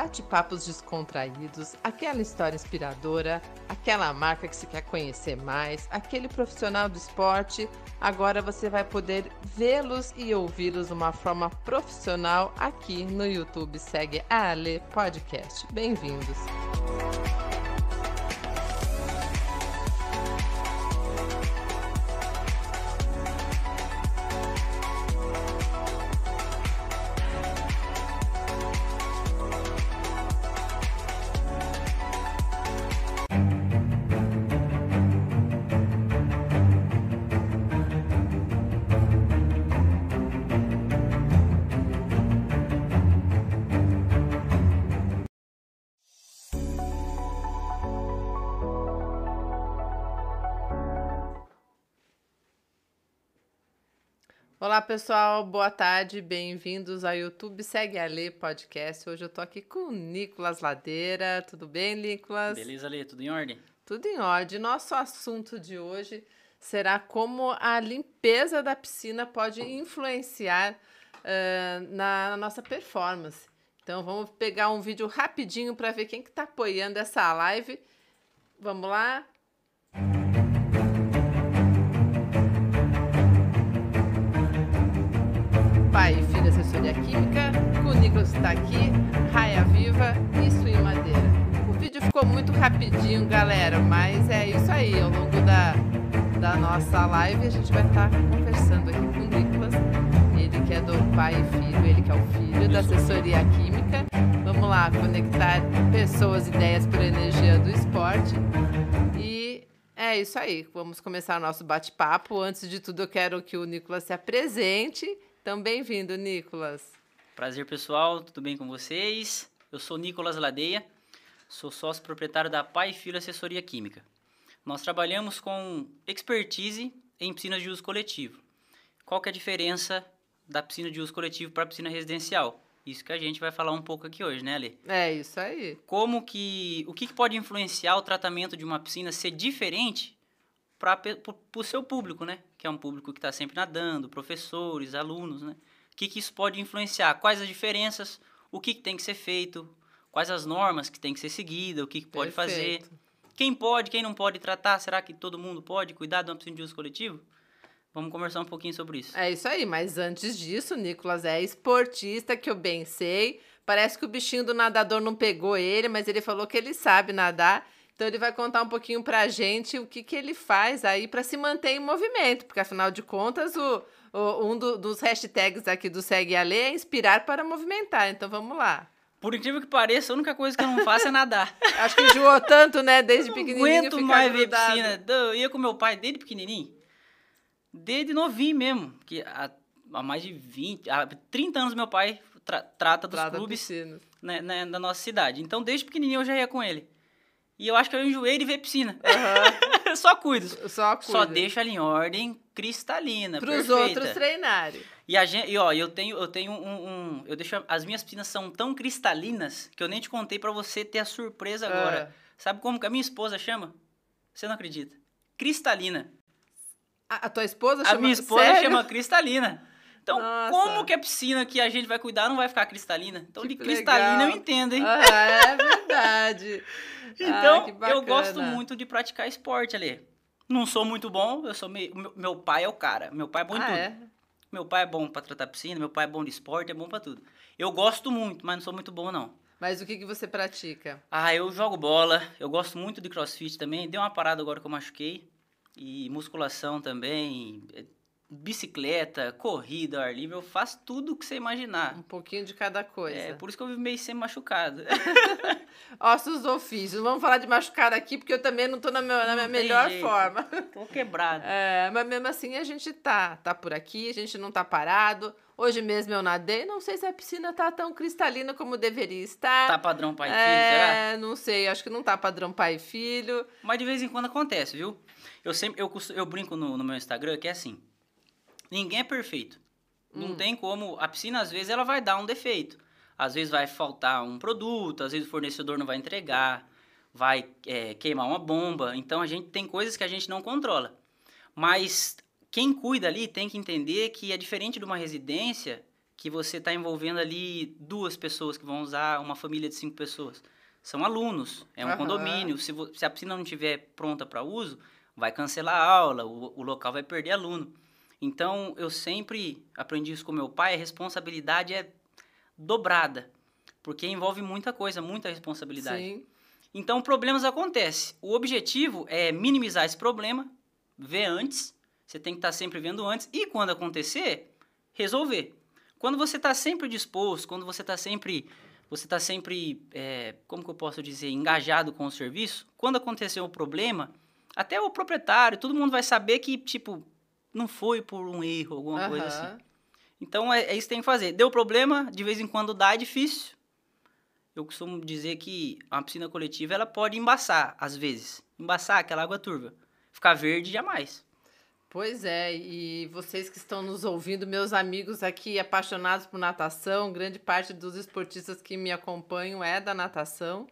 bate-papos descontraídos, aquela história inspiradora, aquela marca que se quer conhecer mais, aquele profissional do esporte. Agora você vai poder vê-los e ouvi-los de uma forma profissional aqui no YouTube. Segue a Ale Podcast. Bem-vindos. Pessoal, boa tarde, bem-vindos ao YouTube Segue a Lê Podcast. Hoje eu tô aqui com o Nicolas Ladeira. Tudo bem, Nicolas? Beleza, Lê? Tudo em ordem? Tudo em ordem. Nosso assunto de hoje será como a limpeza da piscina pode influenciar uh, na, na, nossa performance. Então vamos pegar um vídeo rapidinho para ver quem que está apoiando essa live. Vamos lá? Está aqui, Raia Viva e Swing Madeira. O vídeo ficou muito rapidinho, galera, mas é isso aí. Ao longo da, da nossa live, a gente vai estar tá conversando aqui com o Nicolas. Ele que é do pai e filho, ele que é o filho da assessoria química. Vamos lá, conectar pessoas, ideias por energia do esporte. E é isso aí. Vamos começar o nosso bate-papo. Antes de tudo, eu quero que o Nicolas se apresente então, bem-vindo, Nicolas. Prazer, pessoal. Tudo bem com vocês? Eu sou Nicolas Ladeia, sou sócio proprietário da Pai Filho Assessoria Química. Nós trabalhamos com expertise em piscinas de uso coletivo. Qual que é a diferença da piscina de uso coletivo para a piscina residencial? Isso que a gente vai falar um pouco aqui hoje, né, Ale? É, isso aí. Como que... O que, que pode influenciar o tratamento de uma piscina ser diferente para o seu público, né? Que é um público que está sempre nadando, professores, alunos, né? O que, que isso pode influenciar? Quais as diferenças? O que, que tem que ser feito? Quais as normas que tem que ser seguida? O que, que pode Perfeito. fazer? Quem pode, quem não pode tratar? Será que todo mundo pode cuidar de uma piscina de uso coletivo? Vamos conversar um pouquinho sobre isso. É isso aí, mas antes disso, o Nicolas é esportista, que eu bem sei. Parece que o bichinho do nadador não pegou ele, mas ele falou que ele sabe nadar. Então ele vai contar um pouquinho para a gente o que, que ele faz aí para se manter em movimento, porque afinal de contas o um do, dos hashtags aqui do Segue a Lê é inspirar para movimentar. Então vamos lá. Por incrível que pareça, a única coisa que eu não faço é nadar. Acho que enjoou tanto, né? Desde pequenininho. Não aguento mais ver piscina. Eu ia com meu pai desde pequenininho. Desde novinho mesmo. Que há, há mais de 20, há 30 anos meu pai tra trata dos trata clubes né, né, da nossa cidade. Então, desde pequenininho eu já ia com ele. E eu acho que eu enjoei de ver piscina. Uhum. Só cuido. Só cuido. Só deixa ela em ordem cristalina. Para os outros treinarem. E, a gente, e ó, eu tenho, eu tenho um, um, Eu deixo. As minhas piscinas são tão cristalinas que eu nem te contei para você ter a surpresa agora. Uhum. Sabe como que a minha esposa chama? Você não acredita? Cristalina. A, a tua esposa chama A minha esposa Sério? chama Cristalina. Então, Nossa. como que a piscina que a gente vai cuidar não vai ficar cristalina? Então, que de cristalina legal. eu entendo, hein? Ah, é verdade. então, ah, eu gosto muito de praticar esporte ali. Não sou muito bom, eu sou meio, meu pai é o cara. Meu pai é bom em ah, tudo. É? Meu pai é bom para tratar piscina, meu pai é bom de esporte, é bom para tudo. Eu gosto muito, mas não sou muito bom não. Mas o que, que você pratica? Ah, eu jogo bola, eu gosto muito de crossfit também. Dei uma parada agora que eu machuquei. E musculação também, bicicleta, corrida, ar livre, eu faço tudo o que você imaginar. Um pouquinho de cada coisa. É, por isso que eu vivo meio sempre machucado. Ossos do ofício. Vamos falar de machucado aqui, porque eu também não tô na, meu, na minha melhor jeito. forma. Tô quebrado. É, mas mesmo assim a gente tá, tá por aqui, a gente não tá parado. Hoje mesmo eu nadei, não sei se a piscina tá tão cristalina como deveria estar. Tá padrão pai e filho, é, será? não sei, acho que não tá padrão pai e filho. Mas de vez em quando acontece, viu? Eu sempre, eu, eu brinco no, no meu Instagram que é assim, Ninguém é perfeito. Hum. Não tem como. A piscina, às vezes, ela vai dar um defeito. Às vezes vai faltar um produto, às vezes o fornecedor não vai entregar, vai é, queimar uma bomba. Então a gente tem coisas que a gente não controla. Mas quem cuida ali tem que entender que é diferente de uma residência que você está envolvendo ali duas pessoas que vão usar uma família de cinco pessoas. São alunos, é um Aham. condomínio. Se, se a piscina não estiver pronta para uso, vai cancelar a aula, o, o local vai perder aluno. Então, eu sempre aprendi isso com meu pai, a responsabilidade é dobrada, porque envolve muita coisa, muita responsabilidade. Sim. Então, problemas acontecem. O objetivo é minimizar esse problema, ver antes. Você tem que estar sempre vendo antes. E quando acontecer, resolver. Quando você está sempre disposto, quando você está sempre, você está sempre, é, como que eu posso dizer, engajado com o serviço, quando acontecer o problema, até o proprietário, todo mundo vai saber que, tipo, não foi por um erro, alguma coisa assim. Então é, é isso que tem que fazer. Deu problema, de vez em quando dá, é difícil. Eu costumo dizer que uma piscina coletiva ela pode embaçar, às vezes. Embaçar aquela água turva. Ficar verde, jamais. Pois é, e vocês que estão nos ouvindo, meus amigos aqui apaixonados por natação, grande parte dos esportistas que me acompanham é da natação.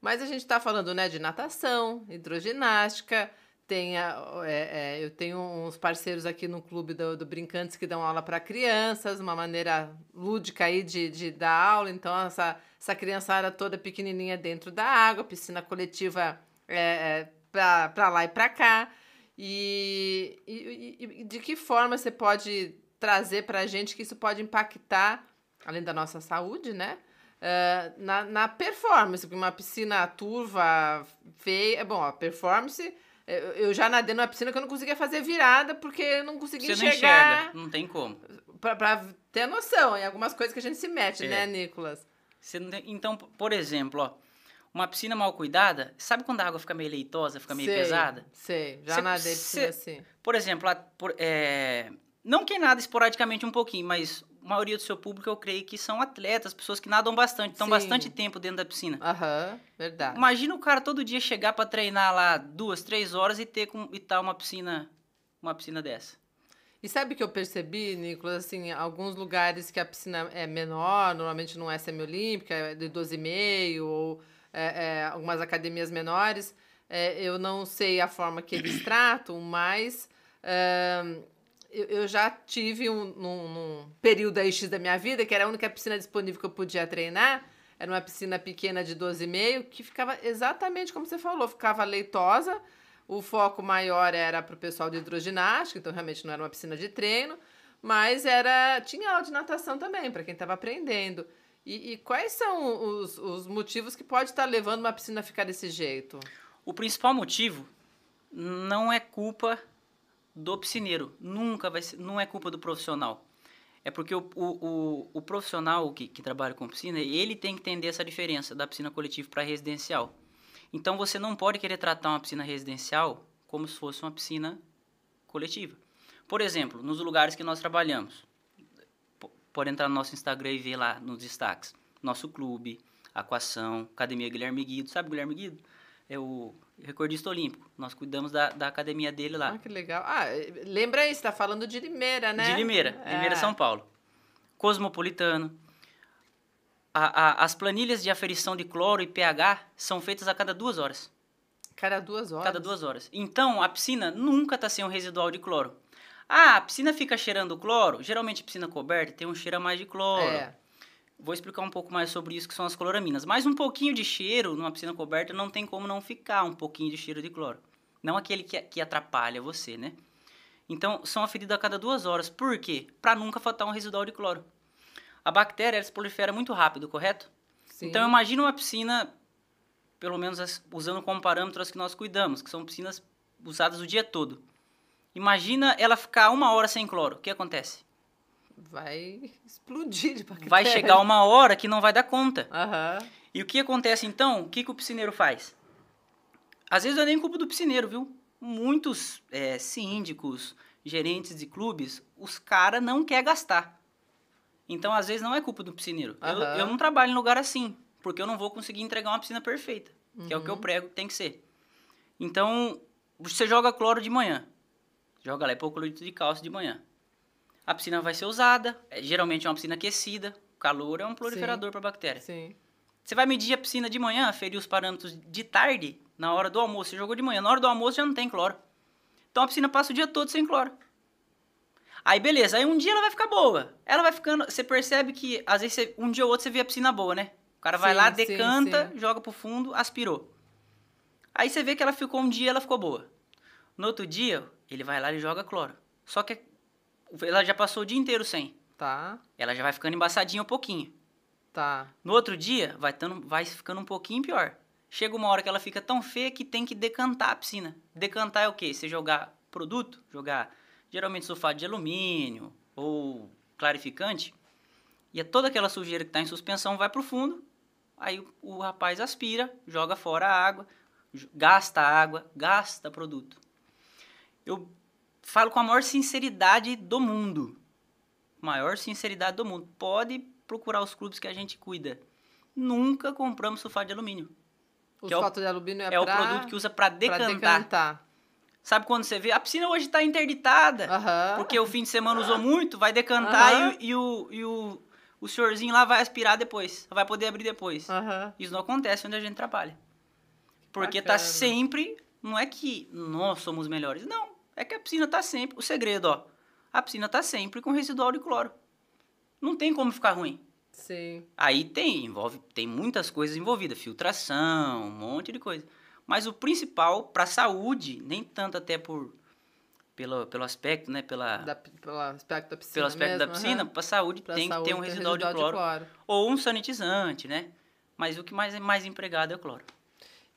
Mas a gente está falando né, de natação, hidroginástica, tem a- é, é, eu tenho uns parceiros aqui no clube do, do Brincantes que dão aula para crianças, uma maneira lúdica aí de, de dar aula. Então, essa, essa criançada toda pequenininha dentro da água, piscina coletiva é, é, para lá e para cá. E, e- e- de que forma você pode trazer para a gente que isso pode impactar, além da nossa saúde, né? eh, na, na performance, porque uma piscina turva, feia. Bom, a performance. Eu já nadei numa piscina que eu não conseguia fazer virada porque eu não conseguia Você não enxerga, não tem como. Pra, pra ter noção em algumas coisas que a gente se mete, É. né, Nicolas? Tem- Então, por exemplo, ó, uma piscina mal cuidada, sabe quando a água fica meio leitosa, fica meio Sei, pesada? Sei, já Cê- nadei piscina cê- assim. Por exemplo, a- por- é, não quem nada esporadicamente um pouquinho, mas maioria do seu público eu creio que são atletas, pessoas que nadam bastante, estão Sim. bastante tempo dentro da piscina. Aham, verdade. Imagina o cara todo dia chegar pra treinar lá duas, três horas e ter com, e tá uma piscina, uma piscina dessa. E sabe o que eu percebi, Nicolas? Assim, alguns lugares que a piscina é menor, normalmente não é semiolímpica, é de 12,5, ou é, é, algumas academias menores, é, eu não sei a forma que eles tratam, mas eu, já tive um num, num período aí X da minha vida, que era a única piscina disponível que eu podia treinar, era uma piscina pequena de 12,5, que ficava exatamente como você falou, ficava leitosa, o foco maior era para o pessoal de hidroginástica, então realmente não era uma piscina de treino, mas era tinha aula de natação também, para quem estava aprendendo. E, e quais são os, os motivos que pode estar levando uma piscina a ficar desse jeito? O principal motivo não é culpa do piscineiro, nunca vai ser, não é culpa do profissional. É porque o, o, o, o profissional que, que trabalha com piscina, ele tem que entender essa diferença da piscina coletiva para residencial. Então você não pode querer tratar uma piscina residencial como se fosse uma piscina coletiva. Por exemplo, nos lugares que nós trabalhamos, po- pode entrar no nosso Instagram e ver lá nos destaques. Nosso clube, Aquação, Academia Guilherme Guido. Sabe o Guilherme Guido? É o recordista olímpico. Nós cuidamos da, da academia dele lá. Ah, que legal. Ah, lembra você está falando de Limeira, né? De Limeira, Limeira, É. São Paulo. Cosmopolitano. A- a- as planilhas de aferição de cloro e pH são feitas a cada duas horas. Cada duas horas. Cada duas horas. Então, a piscina nunca está sem um residual de cloro. Ah, a piscina fica cheirando cloro? Geralmente, piscina coberta tem um cheiro a mais de cloro. É. Vou explicar um pouco mais sobre isso, que são as cloraminas. Mas um pouquinho de cheiro numa piscina coberta não tem como não ficar um pouquinho de cheiro de cloro. Não aquele que, que atrapalha você, né? Então, são aferidos a cada duas horas. Por quê? Para nunca faltar um residual de cloro. A bactéria, ela se prolifera muito rápido, correto? Sim. Então, imagina uma piscina, pelo menos as- usando como parâmetro as que nós cuidamos, que são piscinas usadas o dia todo. Imagina ela ficar uma hora sem cloro. O que acontece? Vai explodir de bactéria. Vai chegar uma hora que não vai dar conta. Aham. E o que acontece então? O que, que o piscineiro faz? Às vezes não é nem culpa do piscineiro, viu? Muitos é, síndicos, gerentes de clubes, os caras não querem gastar. Então, às vezes, não é culpa do piscineiro. Eu, Aham. eu não trabalho em lugar assim, porque eu não vou conseguir entregar uma piscina perfeita, que é o que eu Uhum. prego que tem que ser. Então, você joga cloro de manhã. Joga lá hipoclorito de cálcio de manhã. A piscina vai ser usada, é, geralmente é uma piscina aquecida, o calor é um proliferador para bactéria. Sim. Você vai medir a piscina de manhã, ferir os parâmetros de tarde, na hora do almoço. Você jogou de manhã, na hora do almoço já não tem cloro. Então a piscina passa o dia todo sem cloro. Aí beleza, aí um dia ela vai ficar boa. Ela vai ficando. Você percebe que, às vezes, você- um dia ou outro você vê a piscina boa, né? O cara vai Sim, lá, sim, decanta, sim. joga pro fundo, aspirou. Aí você vê que ela ficou um dia ela ficou boa. No outro dia, ele vai lá e joga cloro. Só que ela já passou o dia inteiro sem. Tá, Ela já vai ficando embaçadinha um pouquinho. tá. No outro dia, vai, tando, vai ficando um pouquinho pior. Chega uma hora que ela fica tão feia que tem que decantar a piscina. Decantar é o quê? Você jogar produto, jogar geralmente sulfato de alumínio ou clarificante, e é toda aquela sujeira que está em suspensão vai para o fundo, aí o, o rapaz aspira, joga fora a água, gasta água, gasta produto. Eu falo com a maior sinceridade do mundo. Maior sinceridade do mundo. Pode procurar os clubes que a gente cuida. Nunca compramos sulfato de alumínio. O é o- sulfato de alumínio é, É, o pra- produto que usa para pra decantar. decantar. Sabe quando você vê? A piscina hoje está interditada. Porque o fim de semana usou muito, vai decantar e, e o, e o, o senhorzinho lá vai aspirar depois. Vai poder abrir depois. Isso não acontece onde a gente trabalha. Porque tá Bacana. sempre. Não é que nós somos melhores. Não. É que a piscina tá sempre. O segredo, ó. A piscina tá sempre com residual de cloro. Não tem como ficar ruim. Sim. Aí tem, envolve, tem muitas coisas envolvidas, filtração, um monte de coisa. Mas o principal para a saúde, nem tanto até por pelo, pelo aspecto, né, pela Da, pelo aspecto da piscina pelo aspecto da mesmo, piscina, aham. para saúde Pra tem saúde, que ter um tem residual, de, cloro, cloro. ou um sanitizante, né? Mas o que mais é mais empregado é o cloro.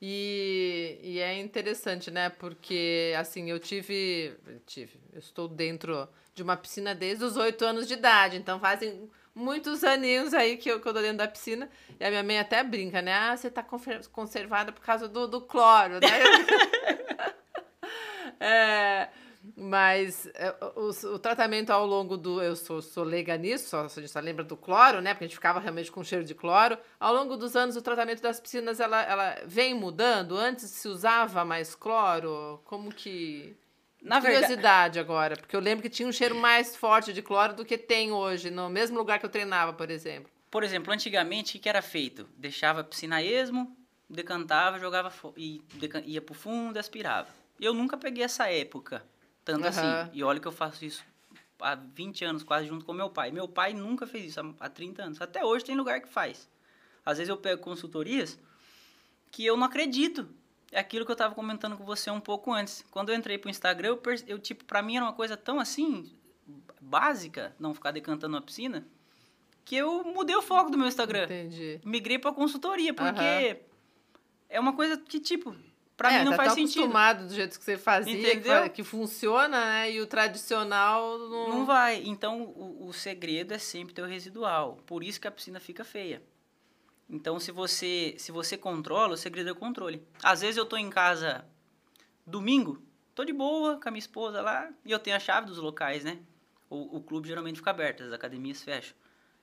E, e é interessante, né? Porque, assim, eu tive, tive. Eu estou dentro de uma piscina desde os oito anos de idade. Então, fazem muitos aninhos aí que eu, que eu tô dentro da piscina. E a minha mãe até brinca, né? Ah, você tá conservada por causa do, do cloro, né? é, mas é, o, o tratamento ao longo do. Eu sou, sou leiga nisso, só, a gente só lembra do cloro, né? Porque a gente ficava realmente com cheiro de cloro. Ao longo dos anos, o tratamento das piscinas ela, ela vem mudando. Antes se usava mais cloro? Como que. Na verdade, Curiosidade agora, porque eu lembro que tinha um cheiro mais forte de cloro do que tem hoje, no mesmo lugar que eu treinava, por exemplo. por exemplo, antigamente o que era feito? Deixava a piscina esmo, decantava, jogava e ia pro fundo, e aspirava. Eu nunca peguei essa época, tanto Aham. assim. E olha que eu faço isso há 20 anos quase junto com meu pai. Meu pai nunca fez isso há- há 30 anos. Até hoje tem lugar que faz. Às vezes eu pego consultorias que eu não acredito. É aquilo que eu tava comentando com você um pouco antes. Quando eu entrei pro Instagram, eu, eu tipo, pra mim era uma coisa tão assim, básica, não ficar decantando na piscina, que eu mudei o foco do meu Instagram. Entendi. Migrei pra consultoria, porque Aham. é uma coisa que, tipo, pra é, mim não tá faz tão sentido. acostumado do jeito que você fazia, que, que funciona, né? E o tradicional não. Não vai. Então, o, o segredo é sempre ter o residual. Por isso que a piscina fica feia. Então, se você se você controla, o segredo é o controle. Às vezes eu tô em casa domingo, tô de boa com a minha esposa lá, e eu tenho a chave dos locais, né? O, o clube geralmente fica aberto, as academias fecham.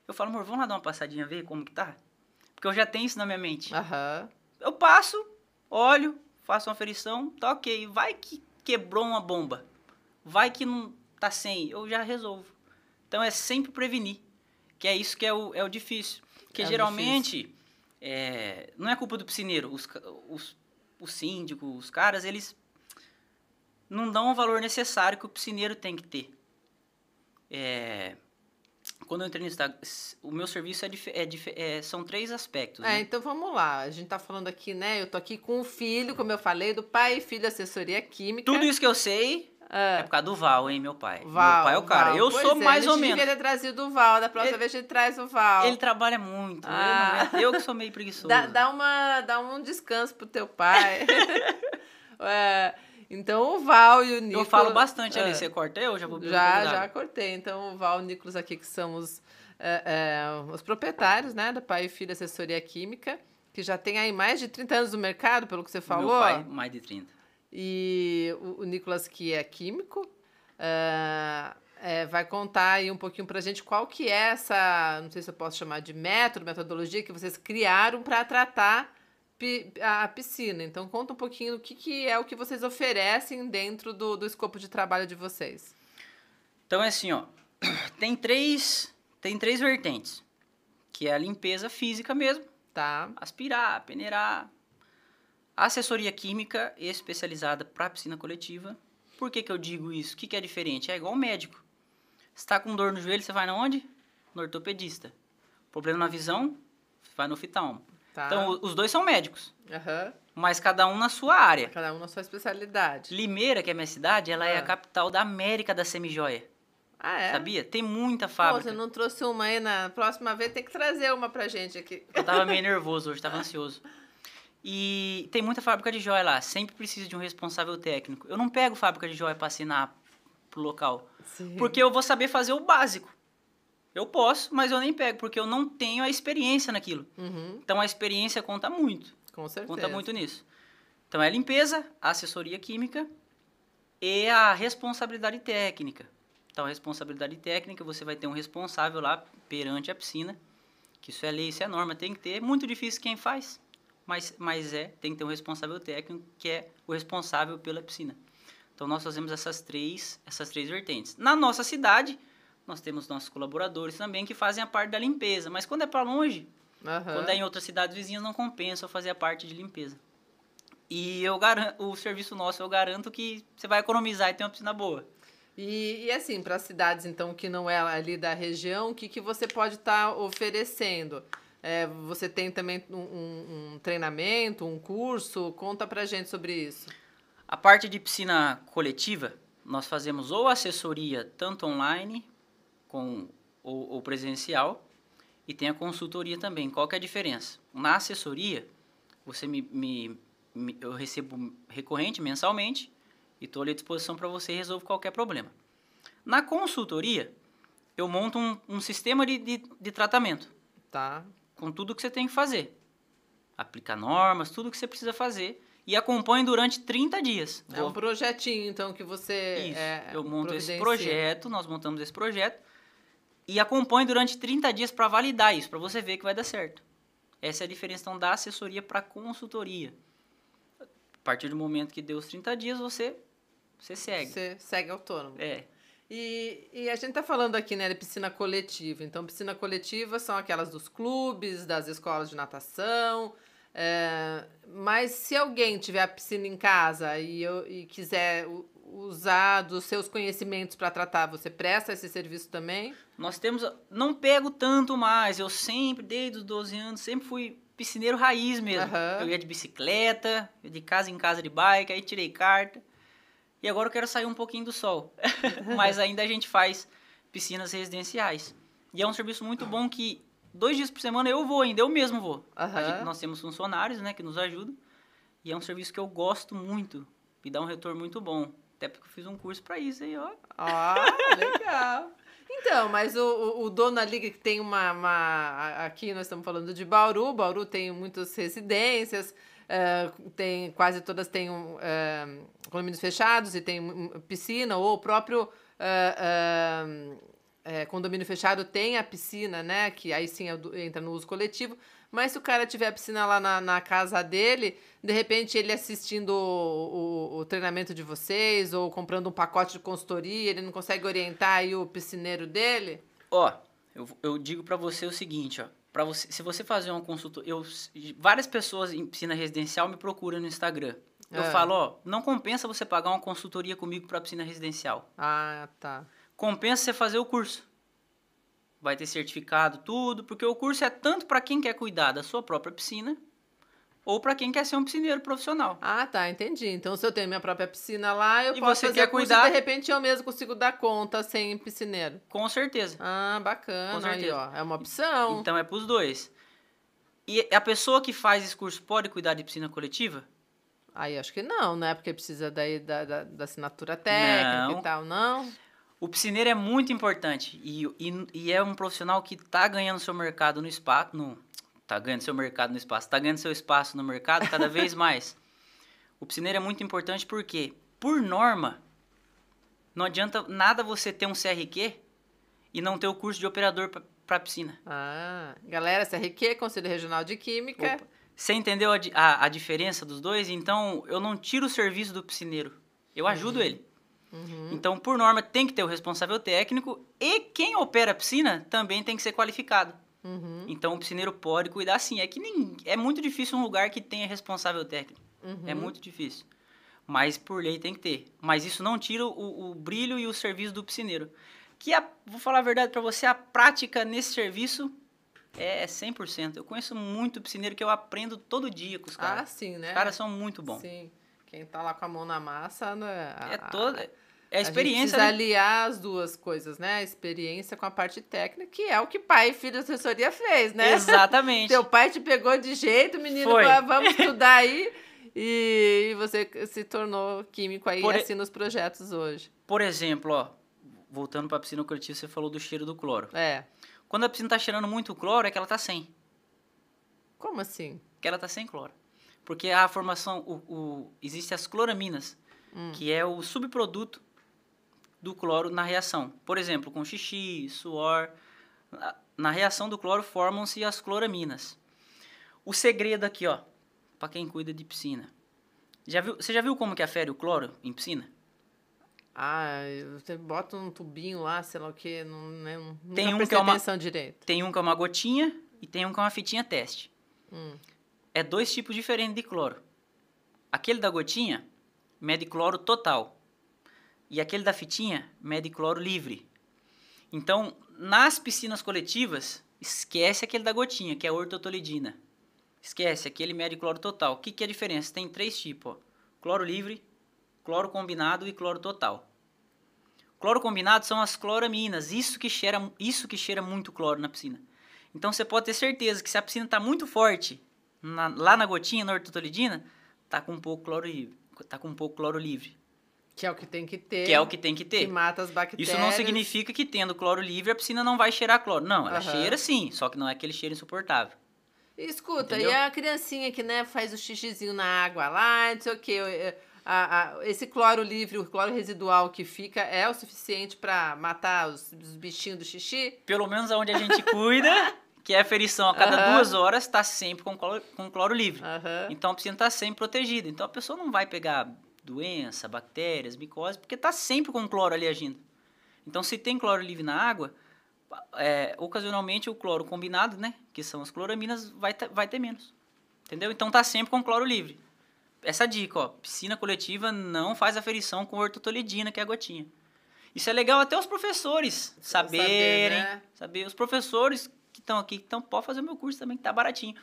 Eu falo, amor, vamos lá dar uma passadinha, ver como que tá? Porque eu já tenho isso na minha mente. Aham. Eu passo, olho, faço uma aferição, tá ok. Vai que quebrou uma bomba. Vai que não tá sem, eu já resolvo. Então é sempre prevenir. Que é isso que é o, é o difícil. Porque É geralmente é, não é culpa do piscineiro. Os, os, o síndico, os caras, eles não dão o valor necessário que o piscineiro tem que ter. É, quando eu entrei no Instagram, o meu serviço é, dife- é dife- é- são três aspectos. É, né? então vamos lá. A gente tá falando aqui, né? Eu tô aqui com o filho, como eu falei, do pai e filho assessoria química. Tudo isso que eu sei é Ah, por causa do Val, hein, meu pai. Val, meu pai é o cara. Val. Eu Pois sou é, mais a ou gente menos. devia ter trazido o Val. Da próxima Ele- vez a gente traz o Val. Ele trabalha muito. eu Ah. não- Eu, que sou meio preguiçoso. Dá, dá, uma, dá um descanso pro teu pai. É, então o Val e o Nicolas. eu falo bastante ali. É. Você corta eu? Já vou Já, já cortei. Então, o Val e o Nicolas aqui, que são os, é, é, os proprietários, né, da Pai e Filho Assessoria Química, que já tem aí mais de 30 anos no mercado, pelo que você falou. Meu pai, mais de 30. E o, o Nicolas, que é químico, é, vai contar aí um pouquinho pra gente qual que é essa, não sei se eu posso chamar de método, metodologia que vocês criaram para tratar a piscina. Então, conta um pouquinho o que, que é o que vocês oferecem dentro do, do escopo de trabalho de vocês. Então é assim, ó. Tem três, tem três vertentes. Que é a limpeza física mesmo. Tá? Aspirar, peneirar. Assessoria química especializada para piscina coletiva. Por que, que eu digo isso? O que, que é diferente? É igual médico. está com dor no joelho, você vai na onde? No ortopedista. Problema na visão, vai no oftalmo. Tá. Então, os dois são médicos, Aham. mas cada um na sua área. Cada um na sua especialidade. Limeira, que é a minha cidade, ela é Ah. a capital da América da semijoia. Ah, é? Sabia? Tem muita Pô, fábrica. você não trouxe uma aí na próxima vez, tem que trazer uma pra gente aqui. Eu tava meio nervoso hoje, tava ansioso. E tem muita fábrica de joia lá, sempre precisa de um responsável técnico. Eu não pego fábrica de joia para assinar pro local, Sim. porque eu vou saber fazer o básico. Eu posso, mas eu nem pego, porque eu não tenho a experiência naquilo. Uhum, Então a experiência conta muito, com certeza. conta muito nisso. Então é limpeza, assessoria química e a responsabilidade técnica. Então a responsabilidade técnica, você vai ter um responsável lá perante a piscina, que isso é lei, isso é norma, tem que ter. Muito difícil quem faz, mas, mas é, tem que ter um responsável técnico, que é o responsável pela piscina. Então nós fazemos essas três, essas três vertentes. Na nossa cidade, nós temos nossos colaboradores também que fazem a parte da limpeza, mas quando é para longe, Aham. quando é em outras cidades vizinhas, não compensa fazer a parte de limpeza. E eu garanto, o serviço nosso eu garanto que você vai economizar e ter uma piscina boa. E, e assim, para cidades então que não é ali da região, o que, que você pode estar oferecendo? É, você tem também um, um- um treinamento, um curso? Conta pra gente sobre isso. A parte de piscina coletiva, nós fazemos ou assessoria tanto online com, ou, ou presencial e tem a consultoria também. Qual que é a diferença? Na assessoria, você me, me- me- eu recebo recorrente, mensalmente, e estou ali à disposição para você resolvo qualquer problema. Na consultoria, eu monto um, um sistema de, de, de tratamento Tá? com tudo que você tem que fazer. Aplicar normas, tudo que você precisa fazer e acompanho durante 30 dias. É um projetinho, então, que você. Isso. é, eu monto esse projeto, nós montamos esse projeto e acompanho durante 30 dias para validar isso, para você ver que vai dar certo. Essa é a diferença então, da assessoria para consultoria. A partir do momento que deu os 30 dias, você, você segue. Você segue autônomo. É. E, e a gente tá falando aqui, né, de piscina coletiva. Então, piscina coletiva são aquelas dos clubes, das escolas de natação. é, mas se alguém tiver a piscina em casa e, eu, e quiser usar dos seus conhecimentos para tratar, você presta esse serviço também? Nós temos. Não pego tanto mais. Eu sempre, desde os 12 anos, sempre fui piscineiro raiz mesmo. Aham. Eu ia de bicicleta, ia de casa em casa de bike, aí tirei carta. E agora eu quero sair um pouquinho do sol. Mas ainda a gente faz piscinas residenciais. E é um serviço muito bom que dois dias por semana eu vou ainda, eu mesmo vou. Aham. gente- nós temos funcionários né, que nos ajudam. E é um serviço que eu gosto muito. Me dá um retorno muito bom. Até porque eu fiz um curso para isso aí, ó. Ah, legal. Então, mas o, o, dono ali que tem uma, uma- Aqui nós estamos falando de Bauru. Bauru tem muitas residências, eh, tem, quase todas têm eh, condomínios fechados e tem um, piscina, ou o próprio eh, eh, condomínio fechado tem a piscina, né? Que aí sim é entra no uso coletivo. Mas se o cara tiver a piscina lá na, na casa dele, de repente ele assistindo o, o- o treinamento de vocês ou comprando um pacote de consultoria, ele não consegue orientar aí o piscineiro dele? Ó, eu, eu digo pra você o seguinte, ó. Pra você, se você fazer uma consulta, eu várias pessoas em piscina residencial me procuram no Instagram. Eu É. falo, ó, não compensa você pagar uma consultoria comigo pra piscina residencial. Ah, tá. Compensa você fazer o curso. Vai ter certificado, tudo, porque o curso é tanto pra quem quer cuidar da sua própria piscina ou pra quem quer ser um piscineiro profissional. Ah, tá, entendi. Então, se eu tenho minha própria piscina lá, eu E posso você fazer quer curso cuidar? e de repente eu mesmo consigo dar conta sem piscineiro. Com certeza. Ah, Com bacana. Aí, certeza. ó, é uma opção. Então é pros dois. E a pessoa que faz esse curso pode cuidar de piscina coletiva? Aí acho que não, né? Porque precisa daí da, da, da assinatura técnica Não. e tal, não? O piscineiro é muito importante e, e, e é um profissional que está ganhando seu mercado no espaço. No, tá ganhando seu mercado no espaço, tá ganhando seu espaço no mercado cada vez mais. O piscineiro é muito importante porque, por norma, não adianta nada você ter um CRQ e não ter o curso de operador para piscina. Ah, galera, CRQ, Conselho Regional de Química. Opa. Você entendeu a, a, a diferença dos dois? Então, eu não tiro o serviço do piscineiro. Eu ajudo ele. Uhum. Então, por norma, tem que ter o responsável técnico e quem opera a piscina também tem que ser qualificado. Uhum. Então, o piscineiro pode cuidar sim. É que nem, é muito difícil um lugar que tenha responsável técnico. Uhum. É muito difícil. Mas por lei tem que ter. Mas isso não tira o, o brilho e o serviço do piscineiro. que a, vou falar a verdade para você, a prática nesse serviço é 100%. Eu conheço muito piscineiro que eu aprendo todo dia com os caras. Ah, sim, né? Os caras são muito bons. Sim. Quem tá lá com a mão na massa, né? É toda é a A gente experiência, né? aliar as duas coisas, né? A experiência com a parte técnica, que é o que pai e filho de assessoria fez, né? Exatamente. Teu pai te pegou de jeito, menino, Foi. va- vamos estudar aí. E você se tornou químico aí Por e- assim nos projetos hoje. Por exemplo, ó, voltando para a piscina coletiva, você falou do cheiro do cloro. É. Quando a piscina tá cheirando muito cloro, é que ela tá sem. Como assim? Que ela tá sem cloro. Porque a formação, o, o, existe as cloraminas, Hum. que é o subproduto do cloro na reação. Por exemplo, com xixi, suor, na- reação do cloro formam-se as cloraminas. O segredo aqui, ó, para quem cuida de piscina. Já viu, você já viu como que afere o cloro em piscina? Ah, você bota um tubinho lá, sei lá o que, não, né, nunca Tem um que é uma- direito. Tem um que é uma gotinha e tem um que é uma fitinha teste. Hum. É dois tipos diferentes de cloro. Aquele da gotinha mede cloro total. E aquele da fitinha mede cloro livre. Então, nas piscinas coletivas, esquece aquele da gotinha, que é a ortotolidina. Esquece, aquele mede cloro total. O que, que é a diferença? Tem três tipos. Ó. Cloro livre, cloro combinado e cloro total. Cloro combinado são as cloraminas, isso que cheira, isso que cheira muito cloro na piscina. Então você pode ter certeza que se a piscina está muito forte, na- lá na gotinha, na ortotolidina, tá com um pouco cloro livre, tá com um pouco cloro livre, Que é o que tem que ter. que é o que tem que que ter. mata as bactérias. Isso não significa que tendo cloro livre a piscina não vai cheirar cloro. Não, ela Aham. cheira sim, só que não é aquele cheiro insuportável. Escuta, Entendeu? e a criancinha que né, faz o xixizinho na água lá, não sei o quê. a- a- esse cloro livre, o cloro residual que fica, é o suficiente pra matar os, os bichinhos do xixi? Pelo menos aonde a gente cuida, que é a ferição a cada duas horas, está sempre com cloro, com cloro livre. Então a piscina está sempre protegida. Então a pessoa não vai pegar doença, bactérias, micose, porque está sempre com cloro ali agindo. Então se tem cloro livre na água, é, ocasionalmente o cloro combinado, né, que são as cloraminas, vai, ter- vai ter menos. Entendeu? Então tá sempre com cloro livre. Essa dica, ó, piscina coletiva não faz aferição com ortotolidina, que é a gotinha. Isso é legal até os professores Saber, saberem, né? saber. Os professores estão aqui, que estão, pode fazer o meu curso também, que tá baratinho.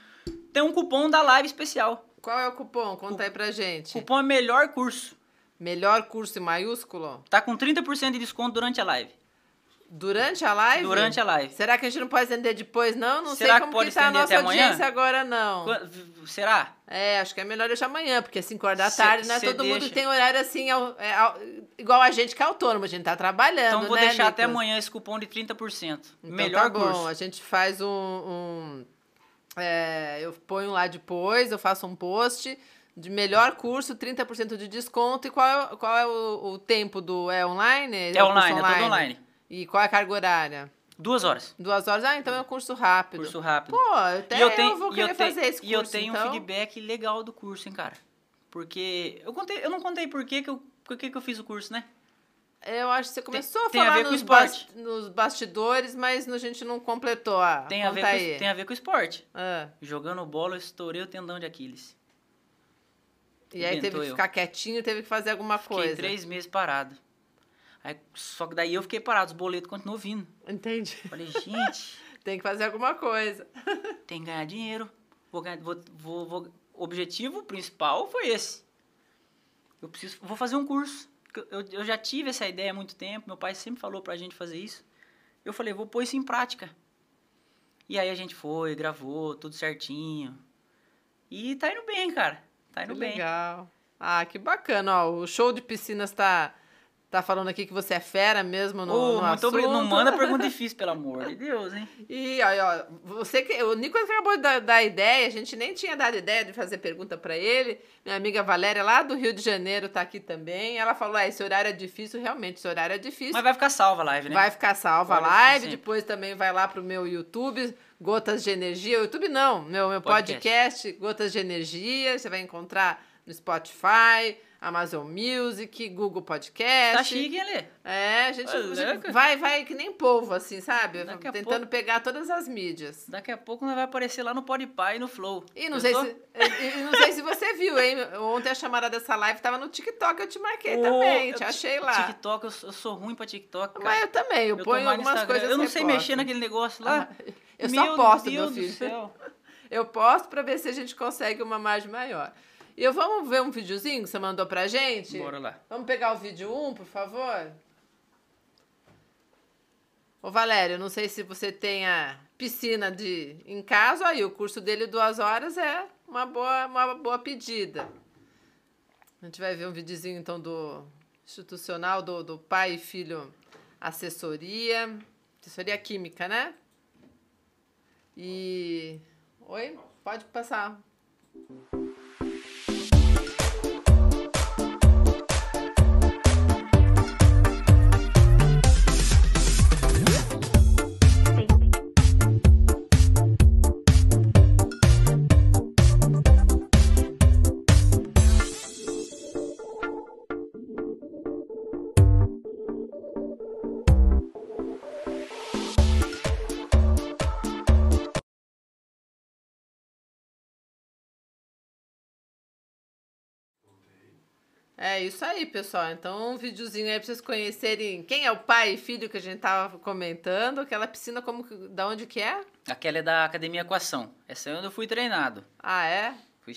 Tem um cupom da live especial. Qual é o cupom? Conta aí pra gente. Cupom é melhor curso. Melhor curso em maiúsculo? Tá com 30% de desconto durante a live. Durante a live? Durante a live. Será que a gente não pode estender depois, não? Não Será sei que como pode que tá a nossa até audiência agora, não. V- Será? É, acho que é melhor deixar amanhã, porque 5 horas da tarde, né? Todo mundo deixa. tem horário assim, ao- é, ao- igual a gente que é autônomo, a gente tá trabalhando, Então vou né, deixar até Nicolas? amanhã esse cupom de 30%. Então melhor tá bom, curso. a gente faz um... um- é, eu ponho lá depois, eu faço um post de melhor curso, 30% de desconto. E qual é, qual é o, o tempo do... É online? É o curso online, é tudo online. E qual é a carga horária? Duas horas. Duas horas? Ah, então é um curso rápido. Curso rápido. Pô, até e eu eu, tenho, vou eu querer tenho- fazer esse curso, E eu tenho então. um feedback legal do curso, hein, cara. Porque eu contei, eu não contei por que que eu, por que que eu fiz o curso, né? Eu acho que você começou tem a a falar ver com nos, bas- nos bastidores, mas a gente não completou. Ah, Tem a, ver com, aí. tem a ver com esporte. Ah, Jogando bola, eu estourei o tendão de Aquiles. e aí teve Inventou que eu. ficar quietinho, teve que fazer alguma Fiquei coisa. três meses parado. Aí, só que daí eu fiquei parado, os boletos continuam vindo. Entendi. Falei, gente, Tem que fazer alguma coisa. tem que ganhar dinheiro. Vou ganhar, vou, vou, vou- O objetivo principal foi esse. Eu preciso, vou fazer um curso. Eu, eu já tive essa ideia há muito tempo. Meu pai sempre falou pra gente fazer isso. Eu falei, vou pôr isso em prática. E aí a gente foi, gravou, tudo certinho. E tá indo bem, cara. Tá indo Que bem. legal. Ah, que bacana. Ó, o show de piscinas tá, tá falando aqui que você é fera mesmo no, Ô, no muito obrigado. Não assunto. manda pergunta difícil, pelo amor de Deus, hein? E aí, ó, você que, o Nicolas acabou de dar, dar ideia, a gente nem tinha dado ideia de fazer pergunta pra ele. Minha amiga Valéria, lá do Rio de Janeiro, tá aqui também. Ela falou: ah, esse horário é difícil, realmente, esse horário é difícil. Mas vai ficar salva a live, né? Vai ficar salva a live, depois também vai lá pro meu YouTube, Gotas de Energia. YouTube não, meu, meu podcast. Podcast. Gotas de Energia. Você vai encontrar no Spotify, Amazon Music, Google Podcast. Tá chique, ele. É, a gente, a gente vai, vai que nem polvo, assim, sabe? Daqui Tentando pegar todas as mídias. Daqui a pouco nós vai aparecer lá no Podpah e no Flow. E não, sei se, e- e não sei se você viu, hein? Ontem a chamada dessa live tava no TikTok, eu te marquei também, te achei lá. TikTok, eu sou, eu sou ruim pra TikTok, cara. Mas eu também, eu, Eu ponho algumas coisas. Eu não sei posta. mexer naquele negócio lá. Ah, eu só Meu posto, Deus meu do filho. céu. Eu posto pra ver se a gente consegue uma margem maior. E eu vamos ver um videozinho que você mandou pra gente? Bora lá. Vamos pegar o vídeo 1, por favor? Ô, Valério, não sei se você tem a piscina de, em casa, aí o curso dele duas horas é uma boa, uma boa pedida. A gente vai ver um videozinho, então, do institucional, do, do pai e filho assessoria, assessoria química, né? E... Oi? Pode passar. É isso aí, pessoal. Então, um videozinho aí pra vocês conhecerem quem é o pai e filho que a gente tava comentando. Aquela piscina, como que- da onde que é? Aquela é da Academia Equação. Essa é onde eu fui treinado. Ah, é? Fui...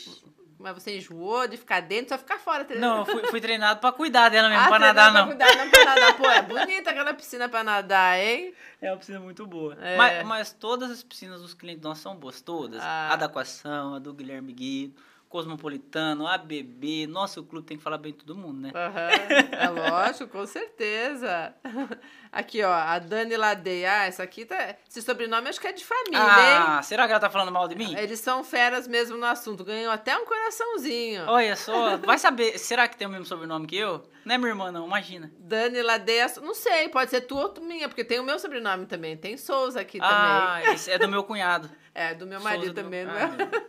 Mas você enjoou de ficar dentro, só ficar fora. Não, eu fui, fui treinado pra cuidar dela mesmo, ah, pra nadar pra não. Cuidar, não pra nadar. Pô, é bonita aquela piscina pra nadar, hein? É uma piscina muito boa. É. Mas, mas todas as piscinas dos clientes nossos são boas, todas. Ah. A da Equação, a do Guilherme Guido, Cosmopolitano, a BB. Nossa, o clube tem que falar bem de todo mundo, né? Aham, é lógico, com certeza. Aqui, ó, a Dani Ladeia. Ah, essa aqui tá. Esse sobrenome acho que é de família, Ah, será que ela tá falando mal de mim? hein? Eles são feras mesmo no assunto. Ganhou até um coraçãozinho. Olha só, vai saber, será que tem o mesmo sobrenome que eu? Não é minha irmã, não, imagina. Dani Ladeia, não sei, pode ser tua ou minha, porque tem o meu sobrenome também. Tem Souza aqui Ah, esse é do meu cunhado. também. É, do meu marido Souza do também, meu- não Ah, é? Deus.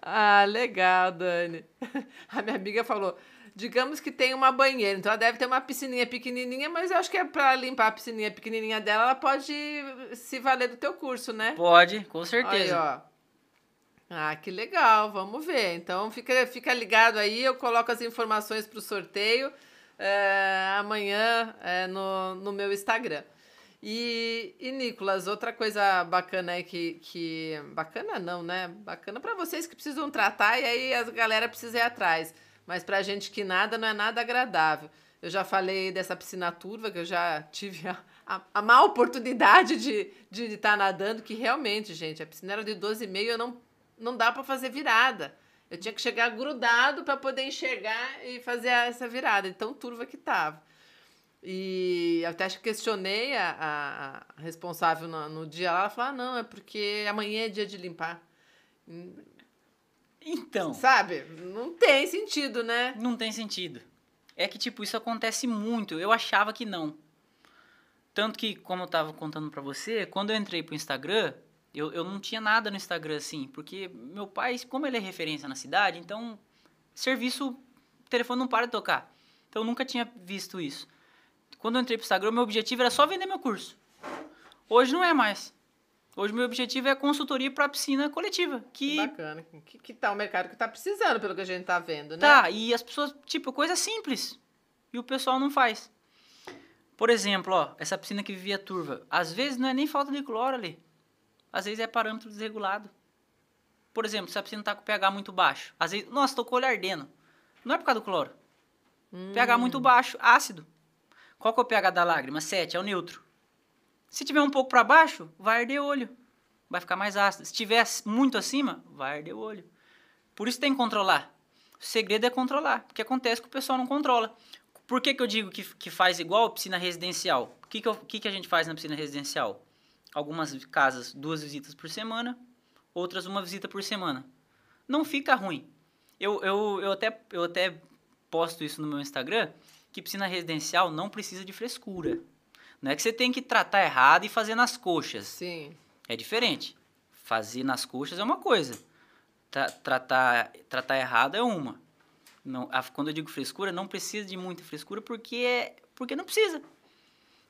Ah, legal, Dani. A minha amiga falou, digamos que tem uma banheira, então ela deve ter uma piscininha pequenininha, mas eu acho que é pra limpar a piscininha pequenininha dela, ela pode se valer do teu curso, né? Pode, com certeza. Aí, ó. Ah, que legal, vamos ver. Então fica, fica ligado aí, eu coloco as informações para o sorteio é, amanhã é, no, no meu Instagram. E, e, Nicolas, outra coisa bacana aí que, que. Bacana não, né? Bacana para vocês que precisam tratar e aí a galera precisa ir atrás. Mas pra gente que nada não é nada agradável. Eu já falei dessa piscina turva, que eu já tive a, a, a má oportunidade de estar de, de tá nadando, que realmente, gente, a piscina era de 12,5 e eu não, não dá para fazer virada. Eu tinha que chegar grudado para poder enxergar e fazer essa virada. Então, turva que tava. E eu até questionei a, a, a responsável no, no, dia lá. Ela falou: ah, não, é porque amanhã é dia de limpar. Então. Sabe? Não tem sentido, né? Não tem sentido. É que, tipo, isso acontece muito. Eu achava que não. Tanto que, como eu tava contando pra você, quando eu entrei pro Instagram, eu, eu não tinha nada no Instagram assim. Porque meu pai, como ele é referência na cidade, então, serviço, o telefone não para de tocar. Então, eu nunca tinha visto isso. Quando eu entrei pro Instagram, meu objetivo era só vender meu curso. Hoje não é mais. Hoje meu objetivo é consultoria para piscina coletiva. Que bacana. Que, que tá o mercado que tá precisando, pelo que a gente tá vendo, né? Tá, e as pessoas, tipo, coisa simples. E o pessoal não faz. Por exemplo, ó, essa piscina que vivia turva. Às vezes não é nem falta de cloro ali. Às vezes é parâmetro desregulado. Por exemplo, se a piscina tá com pH muito baixo. Às vezes, nossa, tô com o olho ardendo. Não é por causa do cloro. Hum. pH muito baixo, ácido. Qual que é o pH da lágrima? 7, é o neutro. Se tiver um pouco para baixo, vai arder o olho. Vai ficar mais ácido. Se tiver muito acima, vai arder o olho. Por isso tem que controlar. O segredo é controlar. Porque acontece que o pessoal não controla. Por que, que eu digo que, que faz igual piscina residencial? O que, que, que, que a gente faz na piscina residencial? Algumas casas, duas visitas por semana. Outras, uma visita por semana. Não fica ruim. Eu, eu, eu, até, eu até posto isso no meu Instagram, que piscina residencial não precisa de frescura. Não é que você tem que tratar errado e fazer nas coxas. Sim. É diferente. Fazer nas coxas é uma coisa. Tra tratar, tratar errado é uma. Não, a- quando eu digo frescura, não precisa de muita frescura porque, é, porque não precisa.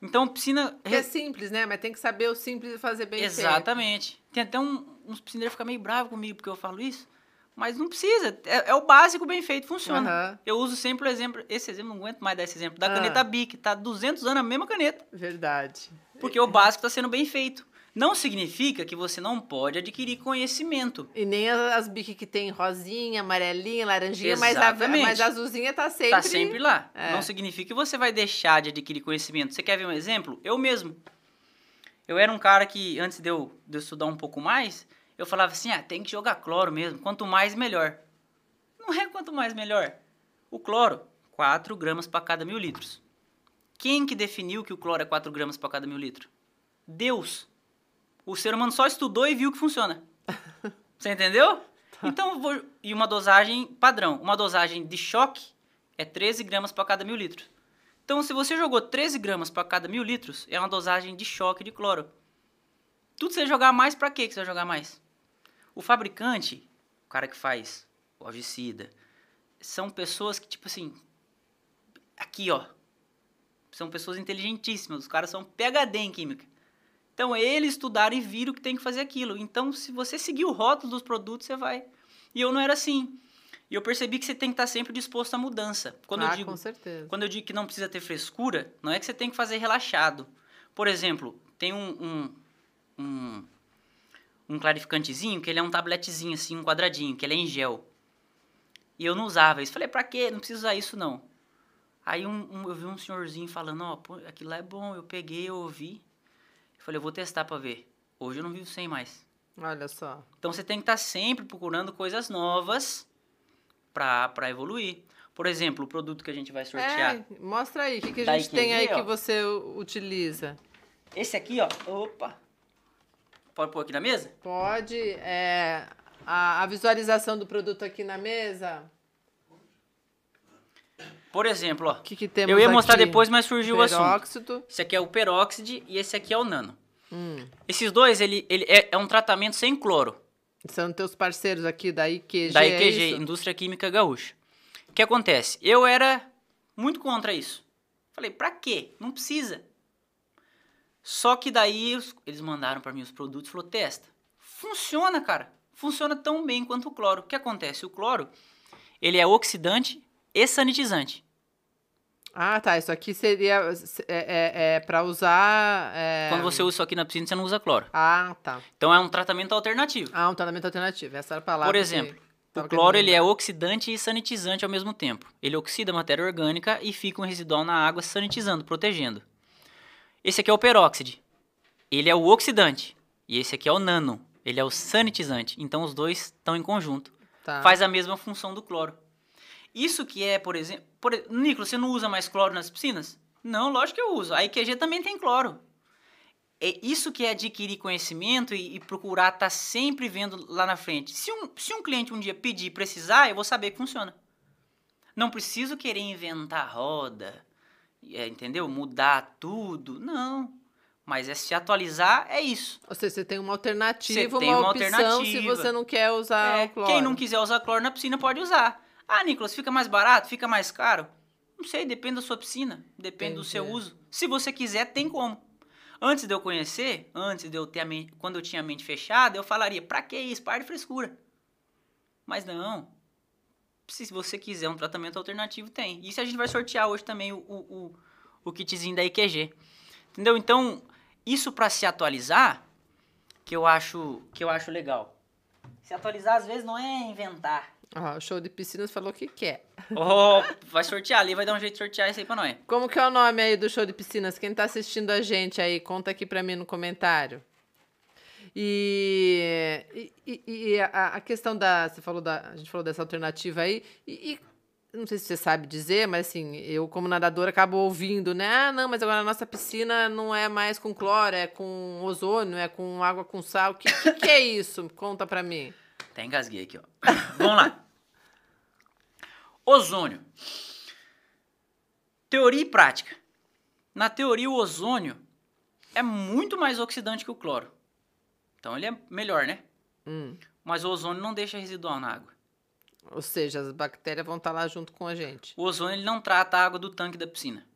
Então, piscina... É simples, né? Mas tem que saber o simples e fazer bem feito. Exatamente. Tem até um, uns piscineiros ficam meio bravos comigo porque eu falo isso, mas não precisa. É, é o básico bem feito, funciona. Aham. Eu uso sempre o exemplo, esse exemplo, não aguento mais dar esse exemplo, da Ah. caneta Bic, tá 200 anos a mesma caneta, Verdade. porque o básico está sendo bem feito. Não significa que você não pode adquirir conhecimento. E nem as, biques que tem rosinha, amarelinha, laranjinha, mas a, mas a azulzinha tá sempre... Tá sempre lá. É. Não significa que você vai deixar de adquirir conhecimento. Você quer ver um exemplo? Eu mesmo. Eu era um cara que, antes de eu, de eu estudar um pouco mais, eu falava assim, ah, tem que jogar cloro mesmo. Quanto mais, melhor. Não é quanto mais, melhor. O cloro, 4 gramas para cada mil litros. Quem que definiu que o cloro é 4 gramas para cada mil litros? Deus. O ser humano só estudou e viu que funciona. Você entendeu? Então, eu vou... e uma dosagem padrão. Uma dosagem de choque é 13 gramas para cada mil litros. Então, se você jogou 13 gramas para cada mil litros, é uma dosagem de choque de cloro. Tudo você jogar mais, para que você vai jogar mais? O fabricante, o cara que faz o algicida, são pessoas que, tipo assim, aqui, ó, são pessoas inteligentíssimas, os caras são PhD em química. Então, eles estudaram e viram que tem que fazer aquilo. Então, se você seguir o rótulo dos produtos, você vai. E eu não era assim. E eu percebi que você tem que estar sempre disposto à mudança. Quando ah, eu digo com certeza. quando eu digo que não precisa ter frescura, não é que você tem que fazer relaxado. Por exemplo, tem um, um, um, um clarificantezinho que ele é um tabletezinho assim, um quadradinho, que ele é em gel. E eu não usava isso. Falei, pra quê? Não precisa usar isso não. Aí um, um- eu vi um senhorzinho falando, ó, pô, aquilo lá é bom. Eu peguei, eu ouvi. Eu falei, eu vou testar pra ver. Hoje eu não vivo sem mais. Olha só. Então você tem que estar sempre procurando coisas novas pra, pra evoluir. Por exemplo, o produto que a gente vai sortear. É, mostra aí, o que, que a Tá gente tem aí ver, que ó? você utiliza? Esse aqui, ó. Opa! Pode pôr aqui na mesa? Pode, é, a, a visualização do produto aqui na mesa. Por exemplo, ó. O que, que temos Eu ia mostrar aqui? depois, mas surgiu o assunto. Peróxido. Esse aqui é o peróxido e esse aqui é o nano. Hum. Esses dois, ele, ele é, é um tratamento sem cloro. São teus parceiros aqui da IQG, da é IQG, isso? Indústria Química Gaúcha. O que acontece? Eu era muito contra isso. Falei, pra quê? Não precisa. Só que daí eles mandaram pra mim os produtos e falou, testa. Funciona, cara. Funciona tão bem quanto o cloro. O que acontece? O cloro, ele é oxidante e sanitizante. Ah, tá. Isso aqui seria é, é, é para usar. é- Quando você usa isso aqui na piscina, você não usa cloro. Ah, tá. Então é um tratamento alternativo. Ah, um tratamento alternativo. Essa era a palavra. Por que exemplo, tava o cloro ele é oxidante e sanitizante ao mesmo tempo. Ele oxida a matéria orgânica e fica um residual na água sanitizando, protegendo. Esse aqui é o peróxido. Ele é o oxidante. E esse aqui é o nano. Ele é o sanitizante. Então os dois estão em conjunto. Tá. Faz a mesma função do cloro. Isso que é, por exemplo... Por... Nicolas, você não usa mais cloro nas piscinas? Não, lógico que eu uso. A IQG também tem cloro. É isso que é adquirir conhecimento e, e procurar estar sempre vendo lá na frente. Se um, se um cliente um dia pedir e precisar, eu vou saber que funciona. Não preciso querer inventar roda, é, entendeu? Mudar tudo. Não. Mas é se atualizar, é isso. Ou seja, você tem uma alternativa, Você tem uma, uma opção se alternativa. você não quer usar É, cloro. quem não quiser usar cloro na piscina pode usar. Ah, Nicolas, fica mais barato? Fica mais caro? Não sei, depende da sua piscina, depende do seu Entendi. uso. Se você quiser, tem como. Antes de eu conhecer, antes de eu ter a mente, quando eu tinha a mente fechada, eu falaria, pra que isso? Para de frescura. Mas não. Se você quiser um tratamento alternativo, tem. Isso a gente vai sortear hoje também o, o, o, o kitzinho da IQG. Entendeu? Então, isso para se atualizar, que eu acho que eu acho legal. Se atualizar às vezes não é inventar. Ah, o show de piscinas falou que quer. Oh, vai sortear ali, vai dar um jeito de sortear isso aí pra nós. Como que é o nome aí do show de piscinas? Quem tá assistindo a gente aí, conta aqui pra mim no comentário. E, e, e- a, a questão da. Você falou da. A gente falou dessa alternativa aí. E, e não sei se você sabe dizer, mas assim, eu, como nadadora, acabo ouvindo, né? Ah, não, mas agora a nossa piscina não é mais com cloro, é com ozônio, é com água com sal. O que, que, que é isso? Conta pra mim. Até engasguei aqui, ó. Vamos lá. Ozônio. Teoria e prática. Na teoria, o ozônio é muito mais oxidante que o cloro. Então ele é melhor, né? Hum. Mas o ozônio não deixa residual na água. Ou seja, as bactérias vão estar lá junto com a gente. O ozônio ele não trata a água do tanque da piscina.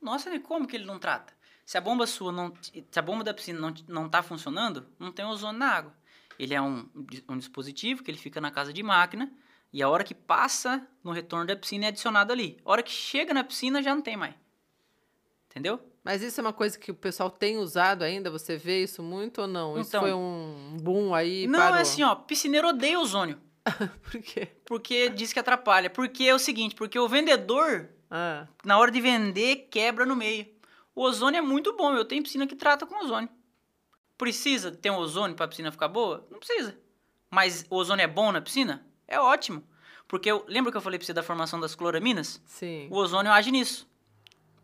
Nossa, né, como que ele não trata? Se a bomba sua não, se a bomba da piscina não não está funcionando, não tem ozônio na água. Ele é um, um dispositivo que ele fica na casa de máquina e a hora que passa no retorno da piscina é adicionado ali. A hora que chega na piscina já não tem mais. Entendeu? Mas isso é uma coisa que o pessoal tem usado ainda? Você vê isso muito ou não? isso Então- foi um boom aí? não, parou. é assim, ó, piscineiro odeia ozônio, Por quê? porque diz que atrapalha. Porque é o seguinte, porque o vendedor Ah, na hora de vender, quebra no meio. O ozônio é muito bom, eu tenho piscina que trata com ozônio. Precisa ter um ozônio para a piscina ficar boa? Não precisa. Mas o ozônio é bom na piscina? É ótimo. Porque eu, lembra que eu falei para você da formação das cloraminas? sim. O ozônio age nisso.